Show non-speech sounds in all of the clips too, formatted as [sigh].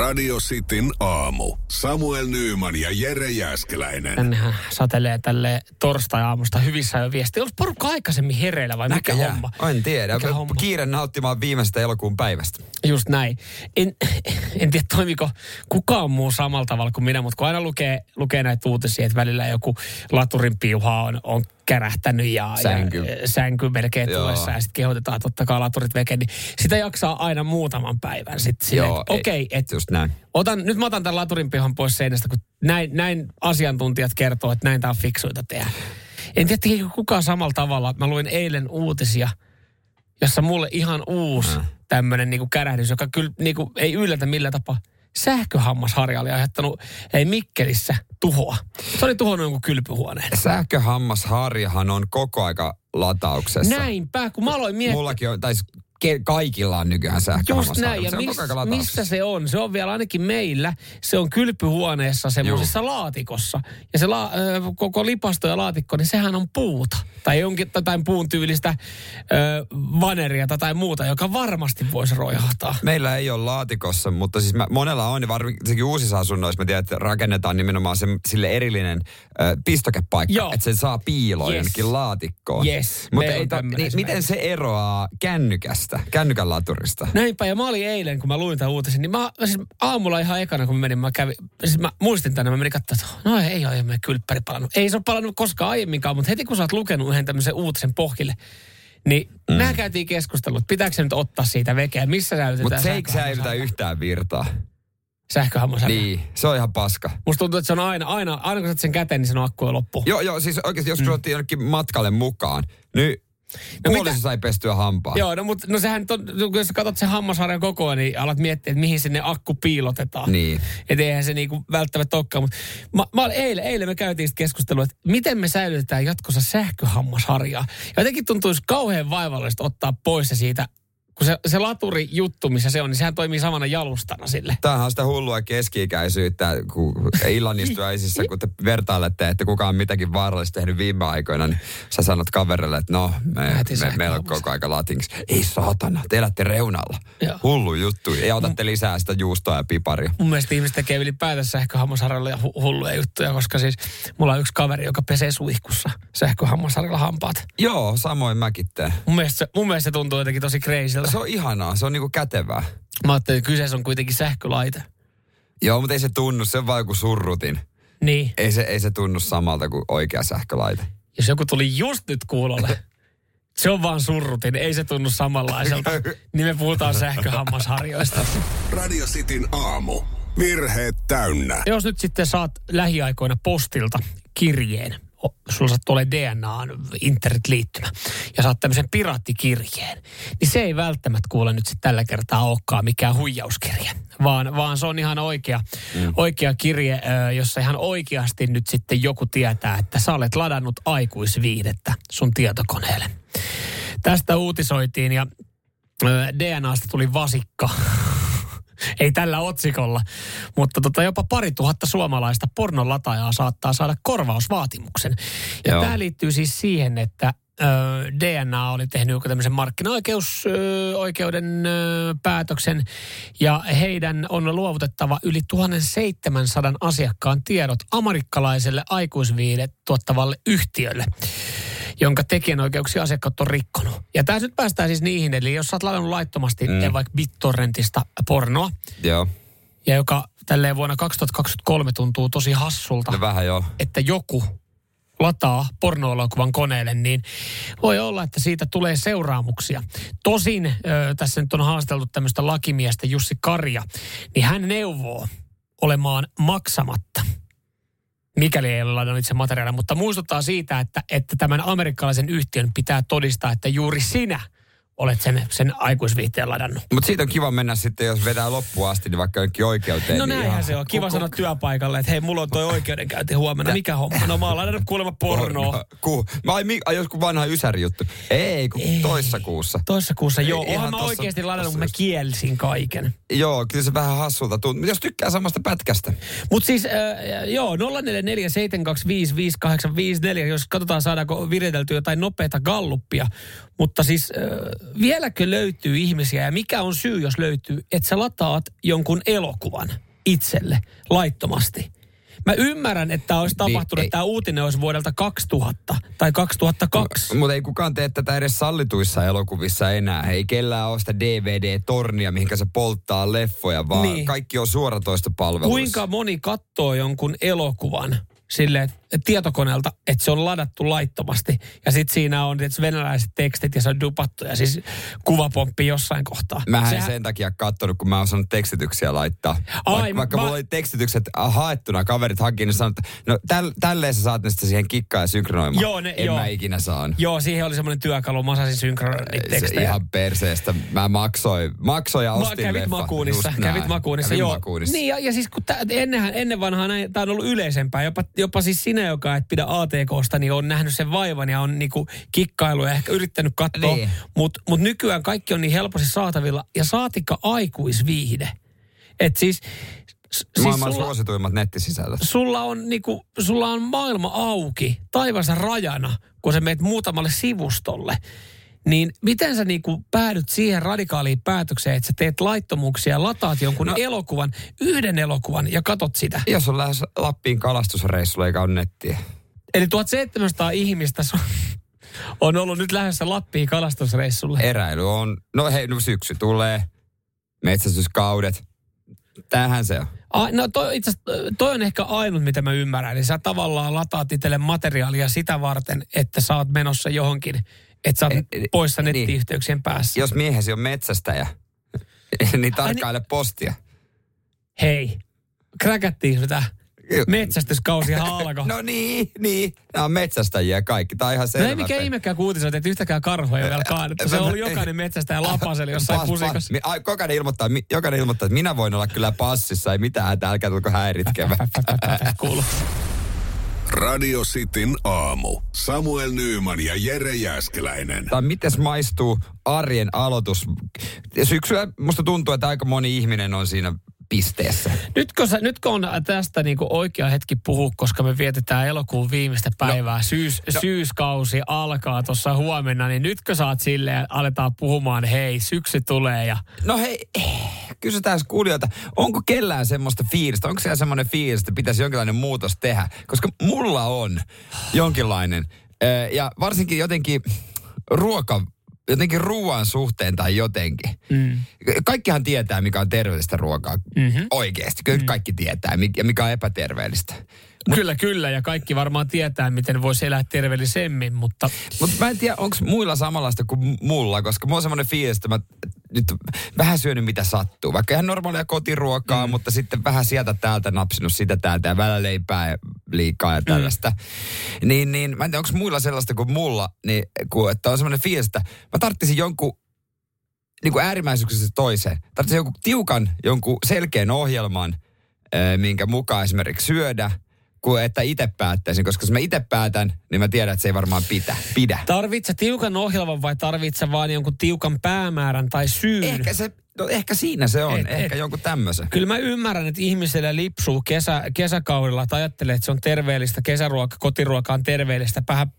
Radio Cityn aamu. Samuel Nyyman ja Jere Jäskeläinen. Tännehän satelee tälle torstai-aamusta hyvissä jo viesti. Onko porukka aikaisemmin hereillä vai mikä Näköjään. homma? En tiedä. Mikä homma? Kiire nauttimaan viimeistä elokuun päivästä. Just näin. En, en tiedä, toimiko kukaan muu samalla tavalla kuin minä, mutta kun aina lukee, lukee näitä uutisia, että välillä joku laturin piuha on, on kärähtänyt ja Sänky. ja sänky melkein Joo. tulessa ja sitten kehotetaan totta kai laturit veke, niin sitä jaksaa aina muutaman päivän sitten Joo, ei- Okei, että Just näin. Otan, nyt mä otan tämän laturin pihan pois seinästä, kun näin, näin asiantuntijat kertoo, että näin tämä on fiksuita tehdä. En tiedä, kukaan samalla tavalla. Mä luin eilen uutisia, jossa mulle ihan uusi Mm. tämmöinen niinku kärähdys, joka kyllä niinku ei yllätä millä tapaa. Sähköhammasharja oli aiheuttanut ei Mikkelissä tuhoa. Se oli tuhonnut jonkun kylpyhuoneen. Sähköhammasharjahan on koko aika latauksessa. Näinpä, kun mä aloin miettiä. Mullakin on, tai ke- kaikilla on nykyään Just sähköhammasharja. näin, ja se latauksessa. missä se on? Se on vielä ainakin meillä. Se on kylpyhuoneessa semmoisessa laatikossa. Ja se la, koko lipasto ja laatikko, niin sehän on puuta. Tai jonkin tai puun tyylistä ö, vaneria tai muuta, joka varmasti voisi rojahtaa. Meillä ei ole laatikossa, mutta siis mä, monella on, varsinkin uusissa asunnoissa mä tiedän, että rakennetaan nimenomaan se, sille erillinen pistokepaikka, Joo. että se saa piiloon Yes. jonnekin laatikkoon. Yes, Mutta ei ta, niin, miten se eroaa kännykästä, kännykän laturista? Näinpä, ja mä olin eilen, kun mä luin tämän uutisen, niin mä siis aamulla ihan ekana, kun mä menin, mä kävin, siis mä muistin tänne, mä menin katsomaan, että no ei ole aiemmin kylppäri palannut. Ei se ole palannut koskaan aiemminkaan, mutta heti kun sä oot lukenut yhden tämmöisen uutisen pohjille, niin mm. mehän käytiin keskustelut, pitääkö se nyt ottaa siitä vekeä, missä säilytetään Mutta se ei säilytä yhtään virtaa. Sähköhammasharja. Niin, se on ihan paska. Musta tuntuu, että se on aina, aina, aina kun sä sen käteen, niin sen akku on loppu. Joo, joo, siis oikeasti jos mm. otettiin jonnekin matkalle mukaan, niin No puoliso mitä- sai pestyä hampaa. Joo, no mutta no sehän, on, jos sä katsot sen hammasharjan kokoa, niin alat miettiä, että mihin sinne akku piilotetaan. Niin. Että eihän se niinku välttämättä olekaan. Mutta mä, mä, eilen, eilen me käytiin sitten keskustelua, että miten me säilytetään jatkossa sähköhammasharjaa. Ja jotenkin tuntuisi kauhean vaivallista ottaa pois se siitä, kun se, se laturi juttu, missä se on, niin sehän toimii samana jalustana sille. Tämähän on sitä hullua keski-ikäisyyttä, kun illanistujaisissa, kun te vertailette, että kuka on mitäkin vaarallista tehnyt viime aikoina, niin sä sanot kaverille, että no, me, Lähti me, meillä on koko aika latings. Ei saatana, te elätte reunalla. Joo. Hullu juttu. Ja otatte lisää sitä juustoa ja piparia. Mun mielestä ihmiset tekee ylipäätänsä sähköhammasharjalla ja hu- hulluja juttuja, koska siis mulla on yksi kaveri, joka pesee suihkussa sähköhammasharjalla hampaat. Joo, samoin mäkin teen. Mun mielestä, mun mielestä se tuntuu jotenkin tosi kreisiltä. Se on ihanaa, se on niinku kätevää. Mä ajattelin, että kyseessä on kuitenkin sähkölaite. Joo, mutta ei se tunnu, se on vaan joku surrutin. Niin. Ei se, ei se tunnu samalta kuin oikea sähkölaite. Jos joku tuli just nyt kuulolle, se on vaan surrutin, ei se tunnu samanlaiselta. [laughs] Niin me puhutaan sähköhammasharjoista. Radio Cityn aamu. Virheet täynnä. Jos nyt sitten saat lähiaikoina postilta kirjeen, sulla sattuu ole DNAn internet-liittymä, ja saat tämmöisen piraattikirjeen, niin se ei välttämättä kuule nyt sitten tällä kertaa olekaan mikään huijauskirje, vaan, vaan se on ihan oikea, mm. oikea kirje, jossa ihan oikeasti nyt sitten joku tietää, että sä olet ladannut aikuisviihdettä sun tietokoneelle. Tästä uutisoitiin ja DNAsta tuli vasikka. Ei tällä otsikolla, mutta tota jopa pari tuhatta suomalaista pornolataajaa saattaa saada korvausvaatimuksen. Ja Joo. tämä liittyy siis siihen, että DNA oli tehnyt joku tämmöisen markkinaoikeuden päätöksen ja heidän on luovutettava yli 1700 asiakkaan tiedot amerikkalaiselle aikuisviidet tuottavalle yhtiölle jonka tekijänoikeuksia asiakkaat on rikkonut. Ja tässä nyt päästään siis niihin, eli jos sä oot ladannut laittomasti mm. vaikka BitTorrentista pornoa, Joo, ja joka tälleen vuonna 2023 tuntuu tosi hassulta, no vähän joo. että joku lataa pornoelokuvan koneelle, niin voi olla, että siitä tulee seuraamuksia. Tosin ö, tässä nyt on haasteltu tämmöistä lakimiestä Jussi Karja, niin hän neuvoo olemaan maksamatta mikäli ei ole ladannut itse materiaalia, mutta muistuttaa siitä, että, että tämän amerikkalaisen yhtiön pitää todistaa, että juuri sinä olet sen, sen aikuisviihteen ladannut. Mutta siitä on kiva mennä sitten, jos vetää loppuun asti, niin vaikka jonkin oikeuteen. No niin näinhän ihan- se on. Kiva sanoa työpaikalle, että hei, mulla on toi oikeudenkäynti huomenna. Mikä homma? No mä oon ladannut kuulemma pornoa. Ku, ai, mi, ai joskus vanha ysäri juttu. Ei, kun Ei. toissa kuussa. Toissa kuussa, joo. Ihan Oonhan mä tossa- oikeasti ladannut, mutta mä kielsin kaiken. Joo, kyllä se vähän hassulta tuntuu. Jos tykkää samasta pätkästä. Mutta siis, äh, joo, 0447255854, jos katsotaan saadaanko viriteltyä jotain nopeata galluppia. Mutta siis äh, vieläkö löytyy ihmisiä ja mikä on syy, jos löytyy, että sä lataat jonkun elokuvan itselle laittomasti. Mä ymmärrän, että tämä olisi Niin, tapahtunut, ei- että tämä uutinen olisi vuodelta 2000 tai 2002. Mutta ei kukaan tee tätä edes sallituissa elokuvissa enää. Ei kellään ole sitä DVD-tornia, mihinkä se polttaa leffoja, vaan Niin. niin. kaikki on suoratoistopalveluissa. Kuinka moni katsoo jonkun elokuvan sille tietokoneelta, että se on ladattu laittomasti. Ja sitten siinä on tietysti venäläiset tekstit ja se on dupattu ja siis kuvapomppi jossain kohtaa. Mä en Sehän- sen takia kattonut, kun mä oon osannut tekstityksiä laittaa. Ai, Vaik, vaikka mä- mulla oli tekstitykset äh, haettuna, kaverit haki, niin sanoin, että no täl, tälleen sä saat ne sitten siihen kikkaan ja synkronoimaan. Joo, ne- en joo. mä ikinä saan. Joo, siihen oli semmoinen työkalu, mä osasin synkronoida Se ihan perseestä. Mä maksoin, maksoin ja ostin kävit leffan. makuunissa, kävit makuunissa, Kävin joo. makuunissa. Niin, ja, ja siis kun tä, ennenhän, ennen vanhaa näin, tämä on ollut yleisempää. Jopa, jopa siis sinä, joka et pidä ATKsta, niin on nähnyt sen vaivan ja on niinku kikkailu ja ehkä yrittänyt katsoa. Niin. Mutta mut nykyään kaikki on niin helposti saatavilla ja saatikka aikuisviihde. Et siis, s- siis Maailman sulla, suosituimmat nettisisällöt. sulla, on niinku, sulla on maailma auki, taivas rajana, kun sä meet muutamalle sivustolle. Niin miten sä niinku päädyt siihen radikaaliin päätökseen, että sä teet laittomuuksia, lataat jonkun no. elokuvan, yhden elokuvan ja katot sitä? Jos on lähes Lappiin kalastusreissulla eikä ole nettiä. Eli 1700 ihmistä su- on ollut nyt lähdössä Lappiin kalastusreissulle. Eräily on, no hei, no syksy tulee, metsästyskaudet. Tähän se on. A, no toi, itse toi on ehkä ainut, mitä mä ymmärrän. Eli sä tavallaan lataat itselle materiaalia sitä varten, että sä oot menossa johonkin, että sä oot E- poissa niin. nettiyhteyksien päässä. Jos miehesi on metsästäjä, [laughs] niin tarkkaile postia. Hei, kräkättiin sitä metsästyskausi [laughs] alkoi. No niin, niin. Nämä on metsästäjiä kaikki. Tämä on ihan No selvä. ei mikään ihmekään kun uutisoit, että yhtäkään karhua ei vielä kaadettu. Se ollut [laughs] jokainen metsästäjä lapaseli jossain Pas- pusikassa. pas- mi- ai, Jokainen ilmoittaa, mi- jokainen ilmoittaa, että minä voin olla kyllä passissa, ei mitään älkää tulko häiritkemään. Kuuluu. Radio Cityn aamu. Samuel Nyyman ja Jere Jäskeläinen. Tai miten maistuu arjen aloitus? Syksyllä musta tuntuu, että aika moni ihminen on siinä pisteessä. Nytkö, sä, nytkö on tästä niinku oikea hetki puhua, koska me vietetään elokuun viimeistä päivää. No, Syys, no. Syyskausi alkaa tuossa huomenna, niin nytkö saat silleen, aletaan puhumaan, hei, syksy tulee ja No hei, kysytään kuulijoilta, onko kellään semmoista fiilistä, onko siellä semmoinen fiilis, että pitäisi jonkinlainen muutos tehdä? Koska mulla on jonkinlainen. Ja varsinkin jotenkin ruoka, jotenkin ruoan suhteen tai jotenkin. mm. Kaikkihan tietää, mikä on terveellistä ruokaa. Mhm. Oikeasti, kyllä kaikki tietää, mi- ja mikä on epäterveellistä. Kyllä, kyllä, ja kaikki varmaan tietää, miten voisi elää terveellisemmin, mutta Mutta mä en tiedä, onko muilla samanlaista kuin mulla, koska mulla on semmoinen fiilis, että mä nyt vähän syönyt mitä sattuu. Vaikka ihan normaalia kotiruokaa, mm. mutta sitten vähän sieltä täältä napsinut sitä täältä ja välillä leipää liikaa ja tällaista. Mm. Niin, niin mä en tiedä, onko muilla sellaista kuin mulla, niin, kun, että on semmoinen fiilis, että mä tarttisin jonkun niin kuin äärimmäisyyksestä toiseen. Tarvitsen jonkun tiukan, jonkun selkeän ohjelman, minkä mukaan esimerkiksi syödä, kuin että itse päättäisin. Koska jos mä itse päätän, niin mä tiedän, että se ei varmaan pidä. pidä. tarvitset tiukan ohjelman vai tarvitset vaan jonkun tiukan päämäärän tai syyn? Ehkä, se, no ehkä siinä se on. Et- Ehkä et- jonkun tämmöisen. Kyllä mä ymmärrän, että ihmisellä lipsuu kesä, kesäkaudella, että ajattelee, että se on terveellistä, kesäruoka, kotiruoka on terveellistä. Vähän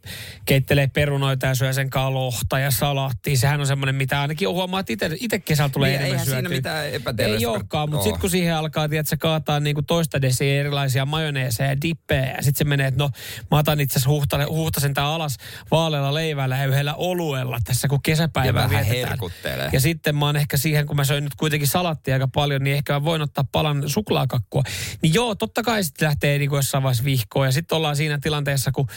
keittelee perunoita ja syö sen kanssa lohta ja salaattia. Sehän on semmoinen, mitä ainakin huomaa, että itse, kesällä tulee Niin, enemmän eihän siinä syötyä. mitään Ei epäterveellistä olekaan, mutta sitten kun siihen alkaa, tiedät, se kaataa niinku toista desiä erilaisia majoneeseja ja dippejä, ja sitten se menee, että no mä otan itse asiassa huhta, huhtasen tää alas vaalealla leivällä ja yhdellä oluella tässä, kun kesäpäivää Ja vähän vietetään. herkuttelee. Ja sitten mä oon ehkä siihen, kun mä söin nyt kuitenkin salattia aika paljon, niin ehkä mä voin ottaa palan suklaakakkua. Niin joo, totta kai sitten lähtee niin kuin jossain vaiheessa vihkoon. Ja sitten ollaan siinä tilanteessa, kun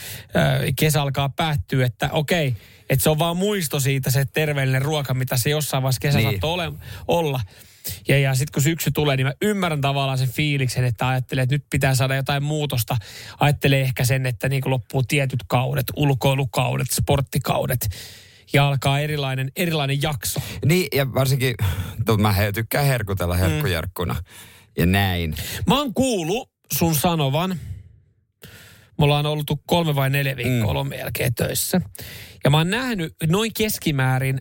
ö, kesä alkaa päättyä, että okei, että se on vaan muisto siitä se terveellinen ruoka, mitä se jossain vaiheessa kesä Niin. saattoi ole, olla. Ja, ja sitten kun syksy tulee, niin mä ymmärrän tavallaan sen fiiliksen, että ajattelee, että nyt pitää saada jotain muutosta. Ajattelee ehkä sen, että niin loppuu tietyt kaudet, ulkoilukaudet, sporttikaudet. Ja alkaa erilainen, erilainen jakso. Niin, ja varsinkin, to, mä he, tykkään herkutella herkkujerkkuna. Ja näin. Mä oon kuullut sun sanovan, mulla on ollut kolme vai neljä viikkoa mm. jälkeen töissä. Ja mä oon nähnyt noin keskimäärin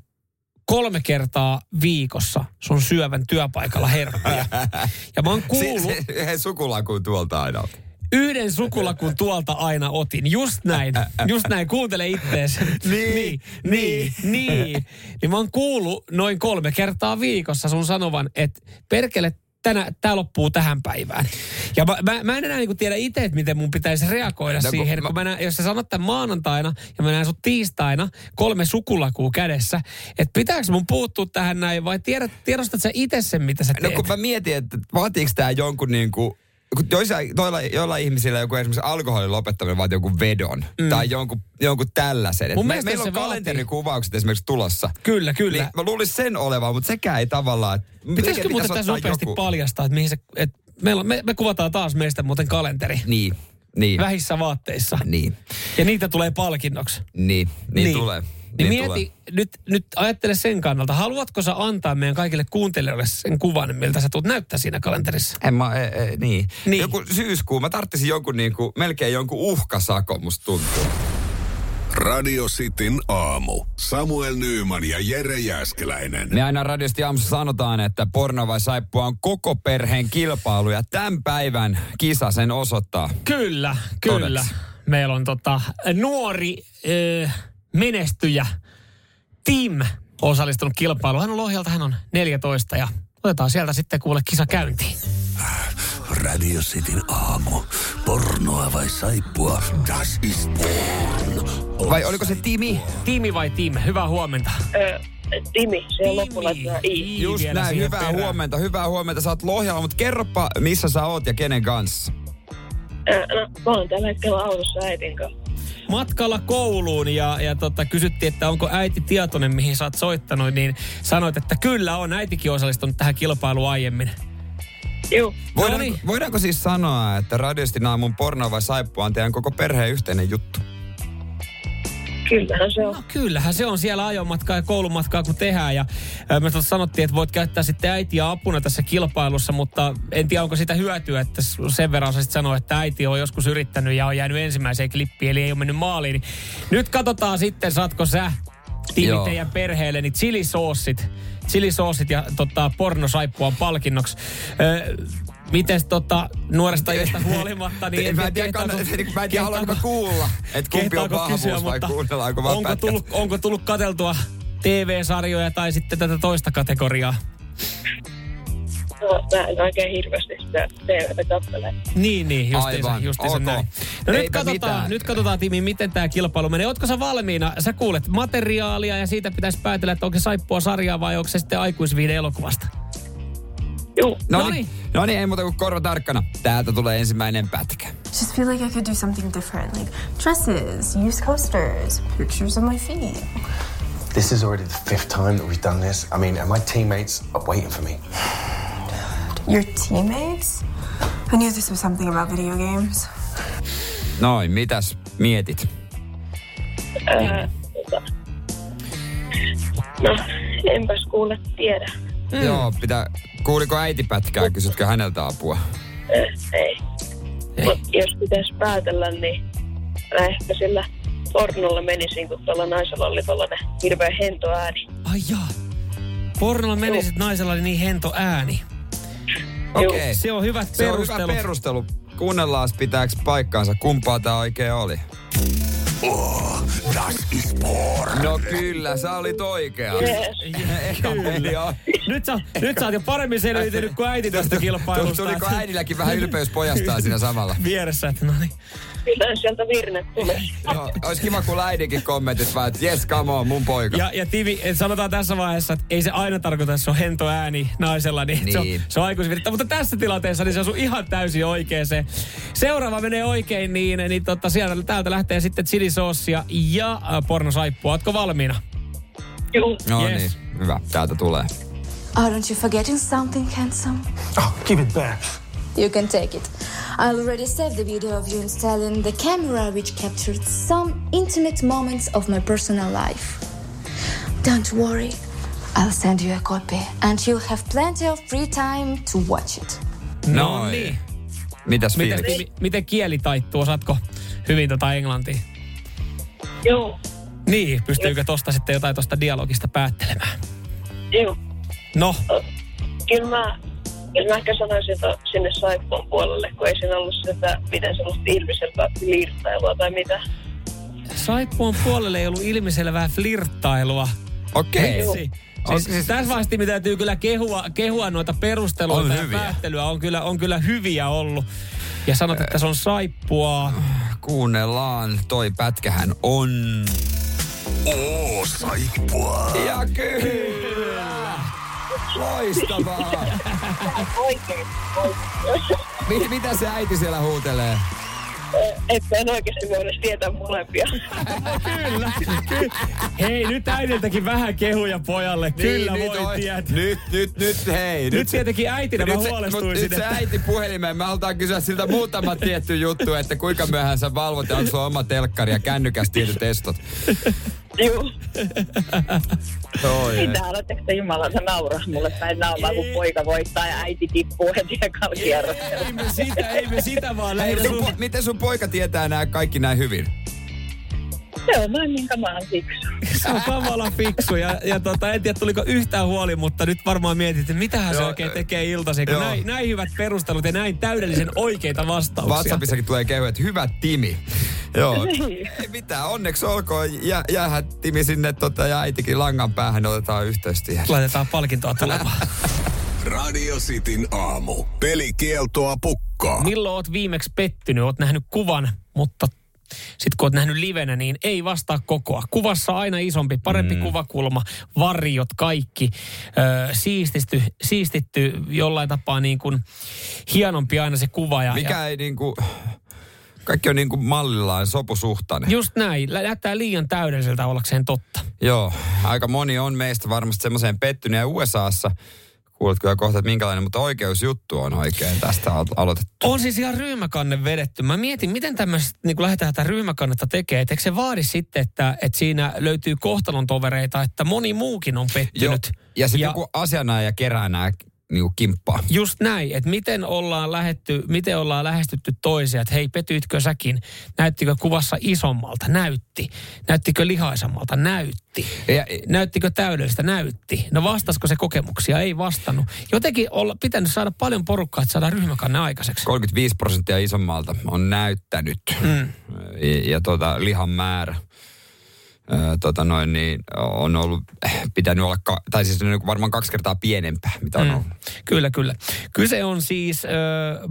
kolme kertaa viikossa sun syövän työpaikalla herkkuja. [laughs] Ja mä oon kuullut Si, se, yhden sukulakuun tuolta aina. Yhden sukulakun tuolta aina otin. Just näin. Just näin. Kuuntele ittees. [laughs] Niin, niin, niin, niin. Niin mä oon kuullut noin kolme kertaa viikossa sun sanovan, että perkele, tänä, tää loppuu tähän päivään. Ja mä, mä, mä en enää niinku tiedä itse, että miten mun pitäisi reagoida No, kun siihen, mä- kun mä näen, jos sä sanot tämän maanantaina ja mä näen sut tiistaina kolme sukulakua kädessä, että pitääkö mun puuttua tähän näin vai tiedät, tiedostat sä itse sen, mitä sä No teet? kun mä mietin, että vaatiiko tämä jonkun niinku, kun toisa, toilla, joilla ihmisillä joku esimerkiksi alkoholin lopettaminen vaatii jonkun vedon mm. tai jonkun, jonkun tällaisen. Mun me, meillä on kalenterikuvaukset esimerkiksi tulossa. Kyllä, kyllä. Niin mä luulisin sen olevan, mutta sekään ei tavallaan. Pitäisikö pitäisi muuten tässä nopeasti joku- paljastaa, että mihin se, että meillä me, me kuvataan taas meistä muuten kalenteri. Niin, niin, Vähissä vaatteissa. niin, Ja niitä tulee palkinnoksi. niin, niin, tulee. Niin, Niin mieti, tulee. nyt, nyt ajattele sen kannalta. Haluatko sä antaa meidän kaikille kuuntelijoille sen kuvan, miltä sä tulet näyttää siinä kalenterissa? En mä, e, e, niin. Niin. Joku syyskuu, mä tarttisin jonkun niinku, melkein jonkun uhkasako, musta tuntuu. Radio Cityn aamu. Samuel Nyyman ja Jere Jäskeläinen. Me aina radiosti aamussa sanotaan, että porno vai saippua on koko perheen kilpailu ja tämän päivän kisa sen osoittaa. Kyllä, kyllä. Todeksi. Meillä on tota, nuori äh, menestyjä Tim osallistunut kilpailuun. Hän on Lohjalta, hän on 14 ja otetaan sieltä sitten kuule kisa käyntiin. Radio Cityn aamu. Pornoa vai saippua? Das ist porn. Vai oliko se Timi? Timi vai Tim? Hyvää huomenta. Öö, Timi, se on loppuun laitetaan I. Just näin, siihen hyvää perään. huomenta, hyvää huomenta. Sä oot Lohjalla, mutta kerropa, missä sä oot ja kenen kanssa. Öö, no, mä oon tällä hetkellä autossa äitin kanssa. Matkalla kouluun ja, ja tota, kysyttiin, että onko äiti tietoinen, mihin sä oot soittanut, niin sanoit, että kyllä on. Äitikin osallistunut tähän kilpailuun aiemmin. Juu, Voidaan, Noniin. voidaanko siis sanoa, että radiosti aamun porno vai saippua on teidän koko perheen yhteinen juttu? Kyllähän se on. No kyllähän se on siellä ajomatkaa ja koulumatkaa kun tehdään. Ja ää, me sanottiin, että voit käyttää sitten äitiä apuna tässä kilpailussa, mutta en tiedä onko sitä hyötyä, että sen verran osasit sanoa, että äiti on joskus yrittänyt ja on jäänyt ensimmäiseen klippiin, eli ei ole mennyt maaliin. Niin nyt katsotaan sitten, saatko sä Joo. teidän perheelle, niin chilisoosit, chilisoosit ja tota, pornosaippua palkinnoksi. Öö, Mites tota, nuoresta iästä huolimatta, niin mä en tiedä, kehtaako- kann- niin, mä en tiedä haluanko kehtaako- kuulla, että kumpi on kehtaako kysyä, vahvuus vai mutta kuunnellaanko vaan onko tullut, onko tullut kateltua TV-sarjoja tai sitten tätä toista kategoriaa? No, mä en oikein hirveästi sitä TVtä katsele. Niin, niin, justiinsa, Aivan, justiinsa ok. näin. No nyt katsotaan, mitään. nyt katsotaan, Timi, miten tämä kilpailu menee. Ootko sä valmiina? Sä kuulet materiaalia ja siitä pitäisi päätellä, että onko se saippua sarjaa vai onko se sitten aikuisviihde elokuvasta. No niin, no niin, ei muuta kuin korva tarkkana. Täältä tulee ensimmäinen pätkä. Just feel like I could do something different, like dresses, use coasters, pictures of my feet. This is already the fifth time that we've done this. I mean, and my teammates are waiting for me. Your teammates? I knew this was something about video games. Noin, mitäs mietit? tota. No, enpäs kuule tiedä. Mm. Joo, pitää... Kuuliko äiti pätkää, kysytkö häneltä apua? Ei. Ei. Mut jos pitäisi päätellä, niin mä ehkä sillä pornolla menisin, kun tuolla naisella oli tollanen hirveä hento ääni. Ai jaa. Pornolla meni sit naisella oli niin hento ääni. Okei. Okay. Se on hyvät Se on hyvä perustelu. Kuunnellaan, pitääkö paikkaansa. Kumpaa tää oikein oli? Das ist porn. No kyllä, sä olit oikea. Eka peli on. nyt, sä, nyt sä oot jo paremmin selviytynyt kuin äiti tästä kilpailusta. Tuliko äidilläkin vähän ylpeys pojastaan siinä samalla? Vieressä, että no niin. Kyllä sieltä virne tulee. Joo, olisi kiva, kun äidinkin kommentit vaan, että yes, come on, mun poika. Ja, ja Tivi, sanotaan tässä vaiheessa, että ei se aina tarkoita, että se on hento ääni naisella, niin, Se, on, Niin. se on aikuisvirta. Mutta tässä tilanteessa niin se on ihan täysin oikein se. Seuraava menee oikein, niin, niin totta, sieltä, täältä lähtee sitten chilisoosia ja äh, pornosaippua. Ootko valmiina? Juu, No Yes. niin, hyvä, täältä tulee. Oh, don't you forgetting something, handsome? Oh, give it back. You can take it. I already saved the video of you installing the camera which captured some intimate moments of my personal life. Don't worry. I'll send you a copy and you'll have plenty of free time to watch it. Noin. niin. Mitäs Miten? Tivi, miten kieli taittuu? Osaatko hyvin tota englantia? juu, Niin, pystyykö tosta sitten jotain tosta dialogista päättelemään? juu. No, Kyllä mä Kyllä mä ehkä sanoisin, että sinne Saippuan puolelle, kun ei siinä ollut sitä, miten sellaista ilmiselvää flirttailua tai mitä. Saippuan puolelle ei ollut ilmiselvää flirttailua. Okei. Vitsi. Siis, siis tässä vaiheessa me täytyy kyllä kehua, kehua noita perusteluita On ja hyviä. päättelyä. On kyllä, on kyllä hyviä ollut. Ja sanot, että se on saippua. Kuunnellaan, toi pätkähän on. Oo, saippua. Ja kyllä! Loistavaa! Oikein, oikein. Mit, mitä se äiti siellä huutelee? Että en oikeasti voi edes tietää molempia. Kyllä. Ky- Hei, nyt äidiltäkin vähän kehuja pojalle. Kyllä Niin, voi nyt, oi- tietää. Nyt, nyt, nyt, hei. Nyt tietenkin äitinä mä nyt se, mut huolestuisin, nyt se äiti puhelimeen. Me halutaan kysyä siltä muutama tietty juttu, että kuinka myöhään sä valvot ja onko sulla oma telkkari ja kännykäs tietyt estot. Juu. Oi, Mitä aloitteko te jumalata nauraa mulle päin naamaa, kun poika voittaa ja äiti tippuu heti kierroksella? Ei me sitä, ei me sitä vaan Hei, lähdetä sun, sun... po- miten sun poika tietää nämä kaikki näin hyvin? Se on vain minkä mä oon fiksu. Se on kamala fiksu ja, ja tota, en tiedä tuliko yhtään huoli, mutta nyt varmaan mietit, että mitähän se Joo, oikein tekee iltaisin, kun näin, näin hyvät perustelut ja näin täydellisen oikeita vastauksia. WhatsAppissakin tulee kehu, että hyvä Timi. Joo. [laughs] Niin. Ei mitään, onneksi olkoon. Jä, jäähän Timi sinne tota, ja äitikin langan päähän, niin otetaan yhteys siihen. Laitetaan palkintoa tulemaan. [laughs] Radio Cityn aamu. Pelikieltoa pukkaa. Milloin oot viimeksi pettynyt? Oot nähnyt kuvan, mutta sitten kun oot nähnyt livenä, niin ei vastaa kokoa. Kuvassa aina isompi, parempi mm. kuvakulma, varjot, kaikki. Ö, siististy, siistitty jollain tapaa niin kuin hienompi aina se kuva. Ja, ja Mikä ei niinku... Kaikki on niinku mallillaan sopusuhtainen. just näin. Näyttää liian täydelliseltä ollakseen totta. Joo, aika moni on meistä varmasti semmoiseen pettynyt. Ja USAssa, kuulet kyllä kohta, että minkälainen, mutta oikeusjuttu on oikein tästä al- aloitettu. On siis ihan ryhmäkanne vedetty. Mä mietin, miten tämmöistä, niin kun lähdetään tätä ryhmäkannetta tekemään, että eikö se vaadi sitten, että, että siinä löytyy kohtalon tovereita, että moni muukin on pettynyt. Ja sitten joku asianajaja kerää nämä niinku kimppaa. Just näin, että miten ollaan, lähetty, miten ollaan lähestytty toisia, että hei, petyitkö säkin? Näyttikö kuvassa isommalta? Näytti. Näyttikö lihaisammalta? Näytti. Ja, Näyttikö täydellistä? Näytti. No vastasko se kokemuksia? Ei vastannut. Jotenkin olla pitänyt saada paljon porukkaa, että saadaan ryhmäkanne aikaiseksi. 35 prosenttia isommalta on näyttänyt. Mm. Ja, ja tota, lihan määrä tota noin, niin on ollut, pitänyt olla, ka, tai siis on varmaan kaksi kertaa pienempää, mitä on mm. ollut. Kyllä, kyllä. Kyse on siis äh,